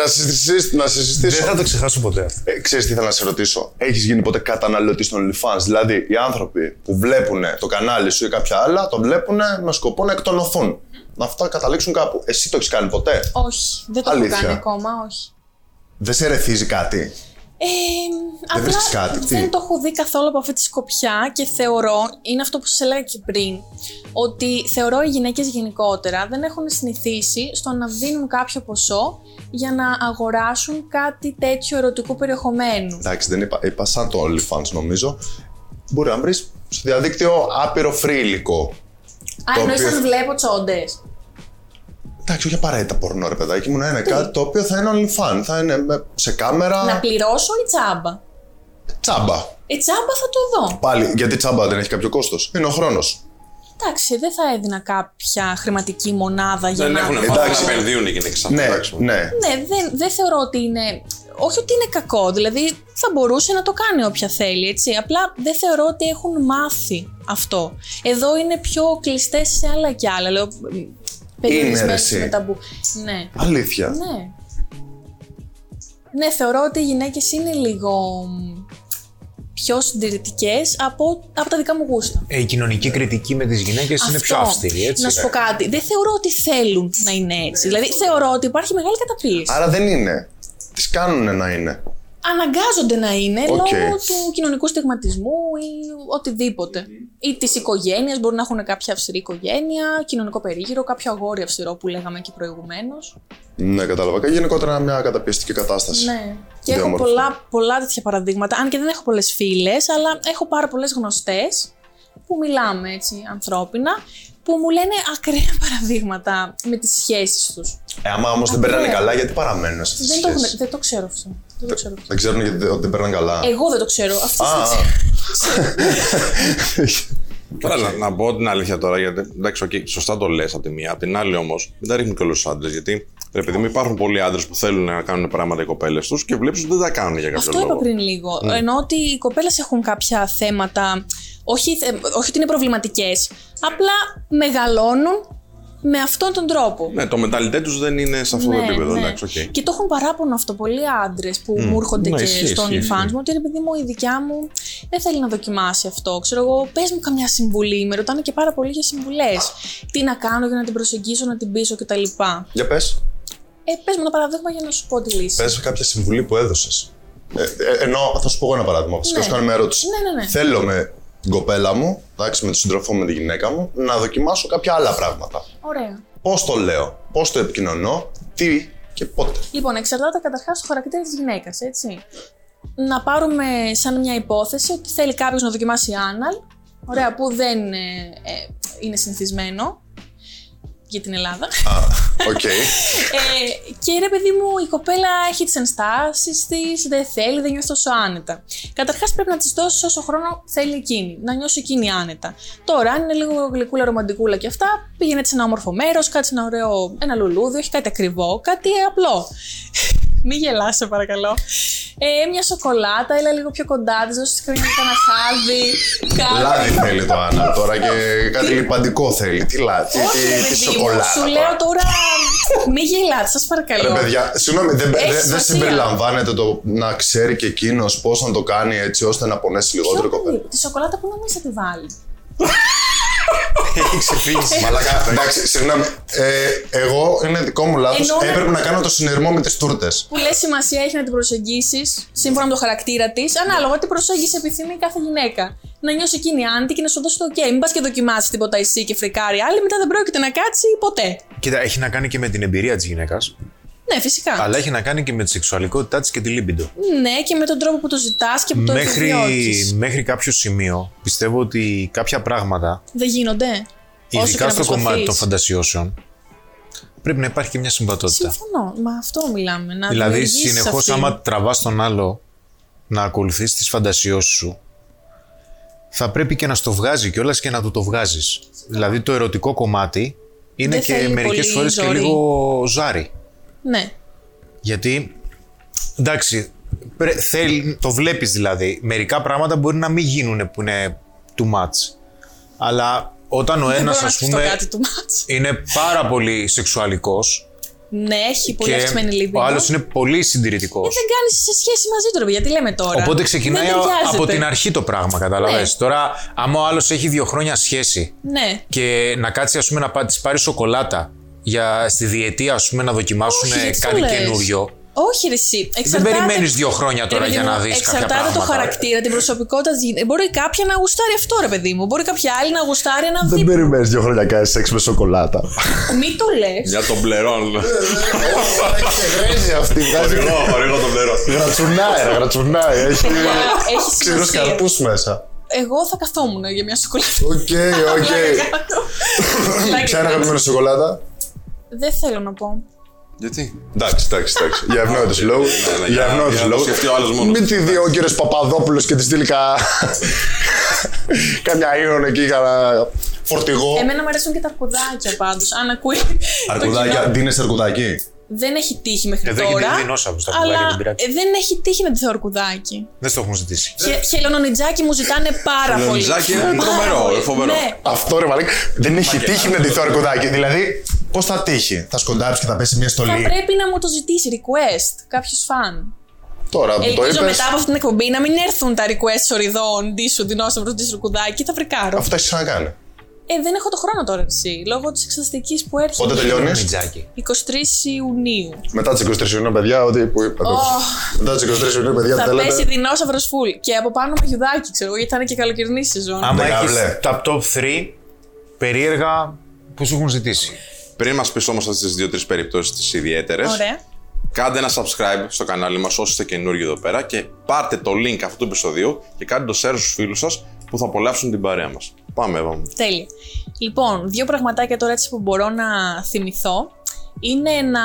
να σε συζητήσω. Να σε Δεν συζητήσω. θα το ξεχάσω ποτέ αυτό. Ε, ξέρεις τι ήθελα να σε ρωτήσω; Έχεις γίνει ποτέ καταναλωτής των OnlyFans; Δηλαδή, οι άνθρωποι που βλέπουν το κανάλι σου ή κάποια άλλα, το βλέπουν με σκοπό να εκτονωθούν. Να αυτά καταλήξουν κάπου. Εσύ το έχεις κάνει ποτέ; όχι, δεν το Αλήθεια. έχω κάνει ακόμα, όχι. Δεν σε ρεθίζει κάτι; Ε, απλά βρίσκεις κάτι, τι; δεν το έχω δει καθόλου από αυτή τη σκοπιά και θεωρώ, είναι αυτό που σας έλεγα και πριν, ότι θεωρώ οι γυναίκες γενικότερα δεν έχουν συνηθίσει στο να δίνουν κάποιο ποσό για να αγοράσουν κάτι τέτοιο ερωτικού περιεχομένου. Εντάξει, δεν είπα, είπα σαν το OnlyFans νομίζω. Μπορεί να βρεις στο διαδίκτυο άπειρο free υλικό. Α, το εννοείς οποίο- αν βλέπω τσόντες. Εντάξει, όχι απαραίτητα πορνό, ρε παιδάκι μου, να είναι κάτι το οποίο θα είναι OnlyFans. Θα είναι με- σε κάμερα. Να πληρώσω ή τσάμπα; Τσάμπα. Ε, τσάμπα θα το δω. Πάλι, γιατί τσάμπα δεν έχει κάποιο κόστος. Είναι ο χρόνος. Εντάξει, δεν θα έδινα κάποια χρηματική μονάδα για Δεν να. έχουν Εντάξει. βάθο να επενδύουν οι γυναίκε. Ναι, ναι. Ναι, δεν, δεν θεωρώ ότι είναι. Όχι ότι είναι κακό, δηλαδή θα μπορούσε να το κάνει όποια θέλει, έτσι. Απλά δεν θεωρώ ότι έχουν μάθει αυτό. Εδώ είναι πιο κλειστές σε άλλα κι άλλα. Λέω. Περιορισμένες ρε, εσύ. με ταμπού. Ναι. Αλήθεια. Ναι. Ναι, θεωρώ ότι οι γυναίκες είναι λίγο μ, πιο συντηρητικές από, από τα δικά μου γούστα. Ε, η κοινωνική κριτική με τις γυναίκες είναι πιο Αυτό. αυστηρή, έτσι. Να σου ρε. πω κάτι. Δεν θεωρώ ότι θέλουν να είναι έτσι. Δηλαδή, θεωρώ ότι υπάρχει μεγάλη καταπίεση. Άρα δεν είναι. Τις κάνουν να είναι. Αναγκάζονται να είναι Οκ. λόγω του κοινωνικού στιγματισμού ή οτιδήποτε. Ή της οικογένειας, μπορεί να έχουν κάποια αυστηρή οικογένεια, κοινωνικό περίγυρο, κάποιο αγόρι αυστηρό που λέγαμε και προηγουμένως. Ναι, κατάλαβα. Και γενικότερα μια καταπιεστική κατάσταση. Ναι. Και έχω Διόμορφη. πολλά, πολλά τέτοια παραδείγματα. Αν και δεν έχω πολλές φίλες, αλλά έχω πάρα πολλές γνωστές που μιλάμε έτσι ανθρώπινα, που μου λένε ακραία παραδείγματα με τις σχέσεις τους. Ε, άμα όμως δεν περνάνε καλά, γιατί παραμένουν σε αυτές τις Δεν, το έχουν- σχέσεις. δεν το ξέρω αυτό. Δεν το ξέρω αυτό. Δεν ξέρουν γιατί ότι δεν περνάνε καλά. Εγώ δεν το ξέρω. Αυτό Α, δεν ξέρω. Καλά, να, να πω την αλήθεια τώρα, γιατί εντάξει, οκ, σωστά το λες από τη μία. Απ' την άλλη όμως, δεν τα ρίχνω και όλους τους άντρες. Γιατί ρε παιδί μου, υπάρχουν πολλοί άντρες που θέλουν να κάνουν πράγματα οι κοπέλες τους και βλέπεις ότι δεν τα κάνουν για κάποιο Αυτό λόγο. είπα πριν λίγο. Ενώ ότι οι κοπέλες έχουν κάποια θέματα, όχι, θε- όχι ότι είναι προβληματικές, απλά μεγαλώνουν με αυτόν τον τρόπο. Ναι, το mentality τους δεν είναι σε αυτό το Ναι, επίπεδο. ναι. Εντάξει, οκ. Και το έχουν παράπονο αυτό πολλοί άντρες που μου έρχονται Ναι, και ισχύει, στο ισχύει, OnlyFans ισχύει. μου ότι ρε παιδί μου η δικιά μου δεν θέλει να δοκιμάσει αυτό. Ξέρω εγώ, πες μου καμιά συμβουλή. Με ρωτάνε και πάρα πολύ για συμβουλές. Τι να κάνω για να την προσεγγίσω, να την πείσω κτλ. Για πες. Ε, πες μου ένα παραδείγμα για να σου πω τη λύση. Πες κάποια συμβουλή που έδωσες. Ε, ε, ενώ θα σου πω εγώ ένα παράδειγμα. Φυσικά Ναι. σου κάνω μια ερώτηση. Ναι, ναι, ναι. Θέλω με την κοπέλα μου, εντάξει, με τον σύντροφό μου, με τη γυναίκα μου, να δοκιμάσω κάποια άλλα πράγματα. Ωραία. Πώς το λέω, πώς το επικοινωνώ, τι και πότε. Λοιπόν, εξαρτάται καταρχάς το χαρακτήρα της γυναίκας, έτσι. Να πάρουμε σαν μια υπόθεση ότι θέλει κάποιος να δοκιμάσει άναλ. Ωραία, που δεν ε, ε, είναι συνηθισμένο για την Ελλάδα. Α, οκ. ε, και ρε παιδί μου, η κοπέλα έχει τις ενστάσεις της, δεν θέλει, δεν νιώθει τόσο άνετα. Καταρχάς πρέπει να της δώσεις όσο χρόνο θέλει εκείνη, να νιώσει εκείνη άνετα. Τώρα, αν είναι λίγο γλυκούλα, ρομαντικούλα και αυτά, πήγαινε σε ένα όμορφο μέρος, κάτσε ένα ωραίο, ένα λουλούδι, όχι κάτι ακριβό, κάτι απλό. Μην γελάς, σε παρακαλώ. Ε, μια σοκολάτα, έλα λίγο πιο κοντά της, δώσεις κανένα χάδι. κάτι. Λάδι θέλει το Άννα τώρα και κάτι λιπαντικό θέλει. Τι λάδι, τι, Όχι, ρε τι, τι παιδί μου, σοκολάτα. Σου τώρα. λέω τώρα. Μην γελάτε, σας παρακαλώ. Ρε παιδιά, συγγνώμη, δεν, Έχει δεν- δεν σημασία. συμπεριλαμβάνεται το να ξέρει και εκείνος πώς να το κάνει έτσι ώστε να πονέσει λιγότερο η Ποιο κοπέλα. παιδί, Τη σοκολάτα που νομίζει θα τη βάλει. Έχει ξεφύγει. Μαλάκα, εντάξει, συγγνώμη. Ε, εγώ είναι δικό μου λάθος. Εννοώ- Έπρεπε να κάνω το συνειρμό με τις τούρτες. Που λες σημασία έχει να την προσεγγίσεις σύμφωνα με το χαρακτήρα της, ανάλογα τι προσέγγιση επιθυμεί κάθε γυναίκα. Να νιώσει εκείνη άντι και να σου δώσει το OK. Μην πας και δοκιμάσεις τίποτα εσύ και φρικάρει άλλη, μετά δεν πρόκειται να κάτσει ποτέ. Κοίτα, έχει να κάνει και με την εμπειρία της γυναίκας. Ναι, φυσικά. Αλλά έχει να κάνει και με τη σεξουαλικότητά της και τη λίμπιντο. Ναι, και με τον τρόπο που το ζητάς και που το Μέχρι, επιδιώκεις. μέχρι κάποιο σημείο πιστεύω ότι κάποια πράγματα, Δεν γίνονται. Όσο και ειδικά να στο κομμάτι προσπαθείς. των φαντασιώσεων, πρέπει να υπάρχει και μια συμβατότητα. Συμφωνώ. Μα αυτό μιλάμε. Να Δηλαδή, δημιουργήσεις συνεχώς, αυτή. άμα τραβάς τον άλλο να ακολουθείς τις φαντασιώσεις σου, θα πρέπει και να στο βγάζει κιόλας και να του το βγάζεις. Δηλαδή, το ερωτικό κομμάτι είναι Δεν και θέλει μερικές πολύ φορές και ζόρι. λίγο ζάρι. Ναι. Γιατί, εντάξει, πρέ- θέλει, το βλέπεις δηλαδή. Μερικά πράγματα μπορεί να μην γίνουν που είναι too much. Αλλά όταν ο Δεν ένας, μπορώ να ας σκεφτώ πούμε, κάτι του μάτς. είναι πάρα πολύ σεξουαλικός Ναι, έχει πολύ και αυξημένη λίμπη. ο άλλος είναι πολύ συντηρητικός. Δεν κάνεις σε σχέση μαζί του, ρε παιδιά. Τι λέμε τώρα; Οπότε ξεκινάει Δεν από ταιριάζεται. την αρχή το πράγμα, καταλαβες. Ναι. Τώρα, άμα ο άλλος έχει δύο χρόνια σχέση Ναι. και να κάτσει ας πούμε να πά- της πάρει σοκολάτα για στη διετία ας πούμε να δοκιμάσουν Όχι, γιατί το κάτι λες. καινούριο. Όχι, ρε, εσύ. Εξαρτάται... περιμένεις δύο χρόνια τώρα Ρε, παιδί για να μου, δεις κάποια Εξαρτάται το πράγματα. χαρακτήρα, την προσωπικότητα τη γυναίκα. Μπορεί κάποια να γουστάρει αυτό, ρε παιδί μου. Μπορεί κάποια άλλη να γουστάρει ένα Δεν δι... περιμένει δύο χρόνια να κάνει σεξ με σοκολάτα. Μην το λες. Για τον πληρών. Έχει αυτή, βγάζει. Χορηγό, χορηγό τον πληρών. Γρατσουνάει, ρε, γρατσουνάει. Έχει Έχει ξηρού σημασία. καρπού μέσα. Εγώ θα καθόμουν για μια σοκολάτα. Οκ, οκ. Ποια είναι αγαπημένη σοκολάτα. Δεν θέλω να πω. Γιατί; Εντάξει, εντάξει, εντάξει. Για ευνόητους λόγους. ναι, Για για- ευνόητους για να το λόγους. σκεφτεί ο άλλος μόνος Μην του. τη δει ο κύριος Παπαδόπουλος και τη στείλει κα... καμιά ήρων εκεί, κανένα φορτηγό. Εμένα μου αρέσουν και τα αρκουδάκια πάντως. Αν ακούει. το Αρκουδάκια, κοινό. ντύνεσαι αρκουδάκι; Δεν έχει τύχει μέχρι Εδώ έχει τώρα. δει δεινόσαυρους τα αρκουδάκια, αλλά δεν πειράζει. ε, δεν έχει τύχει να ντυθώ αρκουδάκι. Δεν στο έχουν ζητήσει. Χε- Χελωνονιτζάκι μου ζητάνε πάρα πολύ. Χελωνιτζάκι είναι Πάρα τρομερό, πολύ. είναι φοβερό. Ναι. Αυτό ρε μαλάκα. Δεν έχει τύχει να ντυθώ αρκουδάκι. Δηλαδή, πώς θα τύχει; Θα σκοντάψει και θα πέσει μια Θα στολή; πρέπει να μου το ζητήσει request κάποιος φαν. Τώρα που το Ελπίζω είπε. μετά από αυτή την εκπομπή να μην έρθουν τα request οριδών, ντύσου, δεινόσαυρο, ντύσου ρουκουδάκι, θα βρικάρω. Αυτό έχεις ξανακάνει. Ε, δεν έχω το χρόνο τώρα εσύ, λόγω της εξεταστική που έρχεται. Πότε τελειώνεις; Μιτζάκι. 23 Ιουνίου. Μετά τις 23 Ιουνίου, παιδιά, ό,τι που είπα. το- Μετά τις 23 Ιουνίου, παιδιά, Θα θέλετε. πέσει δεινόσαυρο φουλ. Και από πάνω με γιουδάκι, ξέρω εγώ, γιατί θα είναι και καλοκαιρινή σεζόν. Άμα έχεις Δεκαβλέ. τα top 3 περίεργα που σου έχουν ζητήσει; Πριν μας πεις όμως αυτές τις δύο-τρεις περιπτώσεις τις ιδιαίτερες, Ωραία. κάντε ένα subscribe στο κανάλι μας όσοι είστε καινούργιοι εδώ πέρα και πάρτε το link αυτού του επεισοδίου και κάντε το share στους φίλους σας που θα απολαύσουν την παρέα μας. Πάμε, Εύα μου. Τέλεια. Λοιπόν, δύο πραγματάκια τώρα έτσι που μπορώ να θυμηθώ. Είναι ένα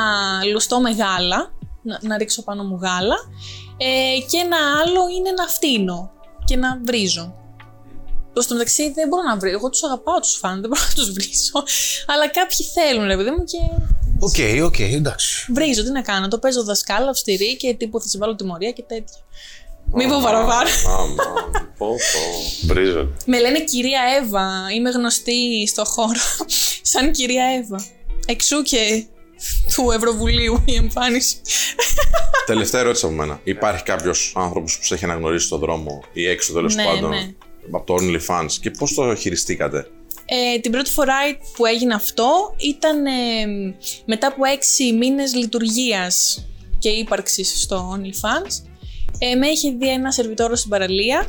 λουστό με γάλα, να, να ρίξω πάνω μου γάλα, ε, και ένα άλλο είναι να φτύνω και να βρίζω. Το στο μεταξύ δεν μπορώ να βρω. Εγώ τους αγαπάω τους φαν, δεν μπορώ να τους βρίσω. Αλλά κάποιοι θέλουν, ρε παιδί μου, και Οκ, οκ, εντάξει. βρίζω. Τι να κάνω, το παίζω δασκάλα, αυστηρή και τύπου θα σε βάλω τιμωρία και τέτοια. Μην πω παραπάνω. Άμα, πω, πω. Μπρίζο. Με λένε κυρία Εύα. Είμαι γνωστή στο χώρο σαν κυρία Εύα. Εξ ου και του Ευρωβουλίου η εμφάνιση. Τελευταία ερώτηση από μένα. Υπάρχει κάποιος άνθρωπος που σε έχει αναγνωρίσει στον δρόμο ή έξω τέλος Ναι, πάντων ναι. από το OnlyFans; Και πώς το χειριστήκατε; Ε, την πρώτη φορά που έγινε αυτό ήταν ε, μετά από έξι μήνες λειτουργίας και ύπαρξης στο OnlyFans. Ε, με είχε δει ένα σερβιτόρο στην παραλία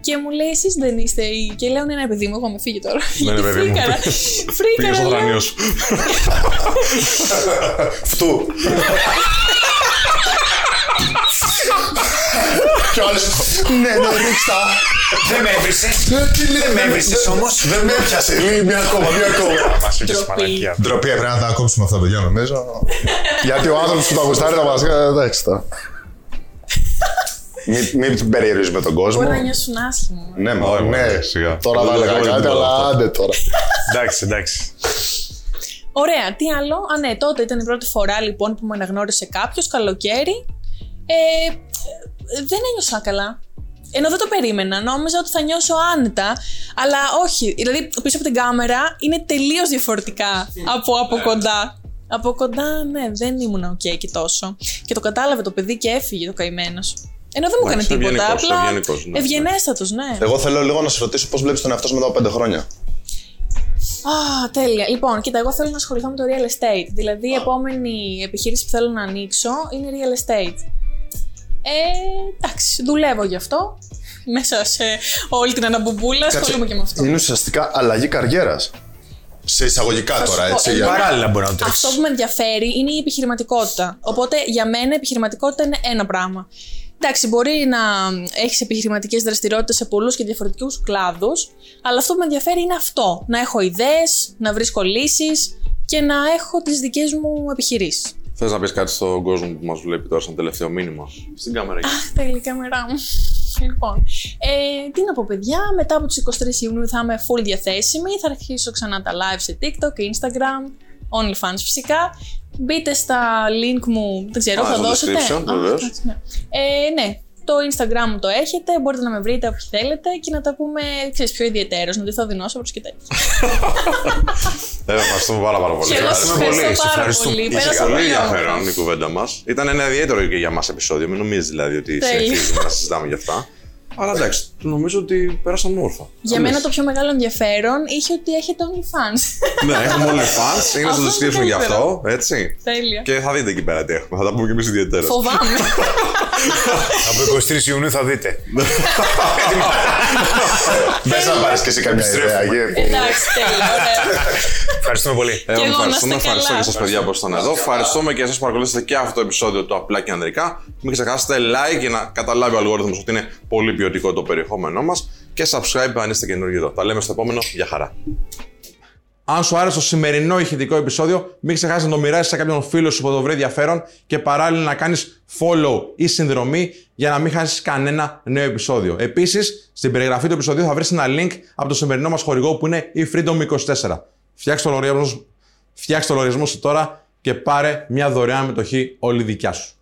και μου λέει εσείς δεν είστε οι... Και λέω ναι ναι παιδί μου εγώ με φύγει τώρα. Γιατί παιδί μου. φρίκαρα. Πήγε Φρίκαρα στο λέω. δρανείο σου. Φτού. Και ο άλλος, Ναι, ναι, ρίξτα. Δεν με έβρισε. Δεν με έβρισες όμως. Δεν με έπιασε. Λέει μια ακόμα, μια ακόμα. Μα είπε Ντροπή. μαλακία. Ντροπή, πρέπει να τα κόψουμε αυτά, παιδιά, νομίζω. Γιατί ο άνθρωπος που τα γουστάρει θα μα κάνει. Εντάξει τώρα. Μην μην την περιορίζουμε τον κόσμο. Μπορεί να νιώσουν άσχημα. Ναι, μα, Όχι, ναι. μωρέ, σιγά. Τώρα θα Δεν έλεγα λέγαμε κάτι, τίποτα αλλά αυτό. άντε τώρα. Εντάξει, εντάξει. Ωραία, τι άλλο; Α, ναι, τότε ήταν η πρώτη φορά λοιπόν που με αναγνώρισε κάποιος, καλοκαίρι. Ε, δεν ένιωσα καλά. Ενώ δεν το περίμενα. Νόμιζα ότι θα νιώσω άνετα. Αλλά όχι. Δηλαδή, πίσω από την κάμερα είναι τελείως διαφορετικά από από κοντά. Από κοντά, ναι, δεν ήμουν οκ και τόσο. Και το κατάλαβε το παιδί και έφυγε το καημένο. Ενώ δεν μου έκανε Εντάξει, τίποτα. ευγενικός, Απλά. ευγενικός, ναι, ναι. Ευγενέστατος, ναι. Εγώ θέλω λίγο να σε ρωτήσω πώς βλέπεις τον εαυτό σου μετά από πέντε χρόνια. Α, τέλεια. Λοιπόν, κοίτα, εγώ θέλω να ασχοληθώ με το real estate. Δηλαδή, η επόμενη επιχείρηση που θέλω να ανοίξω είναι real estate. Ε, εντάξει, δουλεύω γι' αυτό. Μέσα σε όλη την αναμπουμπούλα ασχολούμαι και με αυτό. Είναι ουσιαστικά αλλαγή καριέρας. Σε εισαγωγικά Θα σου τώρα, πω, έτσι. εμένα- Για... Παράλληλα μπορεί να το τρέξει. Αυτό που με ενδιαφέρει είναι η επιχειρηματικότητα. Οπότε για μένα η επιχειρηματικότητα είναι ένα πράγμα. Εντάξει, μπορεί να έχεις επιχειρηματικές δραστηριότητες σε πολλούς και διαφορετικούς κλάδους, αλλά αυτό που με ενδιαφέρει είναι αυτό. Να έχω ιδέες, να βρίσκω λύσεις και να έχω τις δικές μου επιχειρήσεις. Θες να πεις κάτι στον κόσμο που μας βλέπει τώρα σαν τελευταίο μήνυμα; Στην κάμερα εκεί. Αχ, τέλει η κάμερά μου. Λοιπόν, ε, τι να πω, παιδιά, μετά από τις 23 Ιουνίου θα είμαι full διαθέσιμη. Θα αρχίσω ξανά τα live σε TikTok, Instagram, OnlyFans φυσικά. Μπείτε στα link μου, δεν ξέρω, Α, θα στο δώσετε. description, Α, βεβαίως. εντάξει, ναι. Ε, ναι, το Instagram μου το έχετε, μπορείτε να με βρείτε όποιοι θέλετε και να τα πούμε, ξέρεις, πιο ιδιαίτερος, να ντυθώ δεινόσαυρος και τέτοια. Ε, ευχαριστούμε πάρα, πάρα πολύ. Και εγώ σας Ευχαριστούμε πολύ, ευχαριστώ σε πάρα ευχαριστούμε. πολύ. Είχε Πέρασα πολύ πολύ ενδιαφέρον όμορφα. η κουβέντα μας. Ήταν ένα ιδιαίτερο και για μας επεισόδιο. Μην νομίζεις δηλαδή ότι Τέλεια. συνεχίζουμε να συζητάμε γι' αυτά. Αλλά εντάξει, νομίζω ότι πέρασαν όμορφα. Για μένα το πιο μεγάλο ενδιαφέρον είχε ότι έχετε OnlyFans. Ναι, έχουμε όλοι fans. Είναι στο Αυτό είναι description γι' αυτό. καλύτερο. Έτσι. Τέλεια. Και θα δείτε εκεί πέρα τι έχουμε. Θα τα πούμε κι εμείς ιδιαίτερα. Φοβάμαι. Από 23 Ιουνίου θα δείτε. Μπες να πάρεις και εσύ καμιά ιδέα. γιατί- Εντάξει, τέλεια, ωραία. Ευχαριστούμε πολύ. Ε, εγώ, να ευχαριστούμε, είστε ευχαριστώ καλά. και σας παιδιά που ήσασταν εδώ. Ευχαριστούμε και εσά που παρακολουθήσατε και αυτό το επεισόδιο του Απλά και Ανδρικά. Μην ξεχάσετε like για να καταλάβει ο αλγόριθμος ότι είναι πολύ ποιοτικό το περιεχόμενό μας. Και subscribe αν είστε καινούργιοι εδώ. Τα λέμε στο επόμενο. Γεια χαρά. Αν σου άρεσε το σημερινό ηχητικό επεισόδιο, μην ξεχάσεις να το μοιράσεις σε κάποιον φίλο σου που το βρει ενδιαφέρον και παράλληλα να κάνεις follow ή συνδρομή για να μην χάσεις κανένα νέο επεισόδιο. Επίσης, στην περιγραφή του επεισοδίου θα βρεις ένα link από το σημερινό μας χορηγό που είναι η Freedom24. Φτιάξε το λογαριασμό, φτιάξε το λογαριασμό σου τώρα και πάρε μια δωρεάν μετοχή όλη δικιά σου.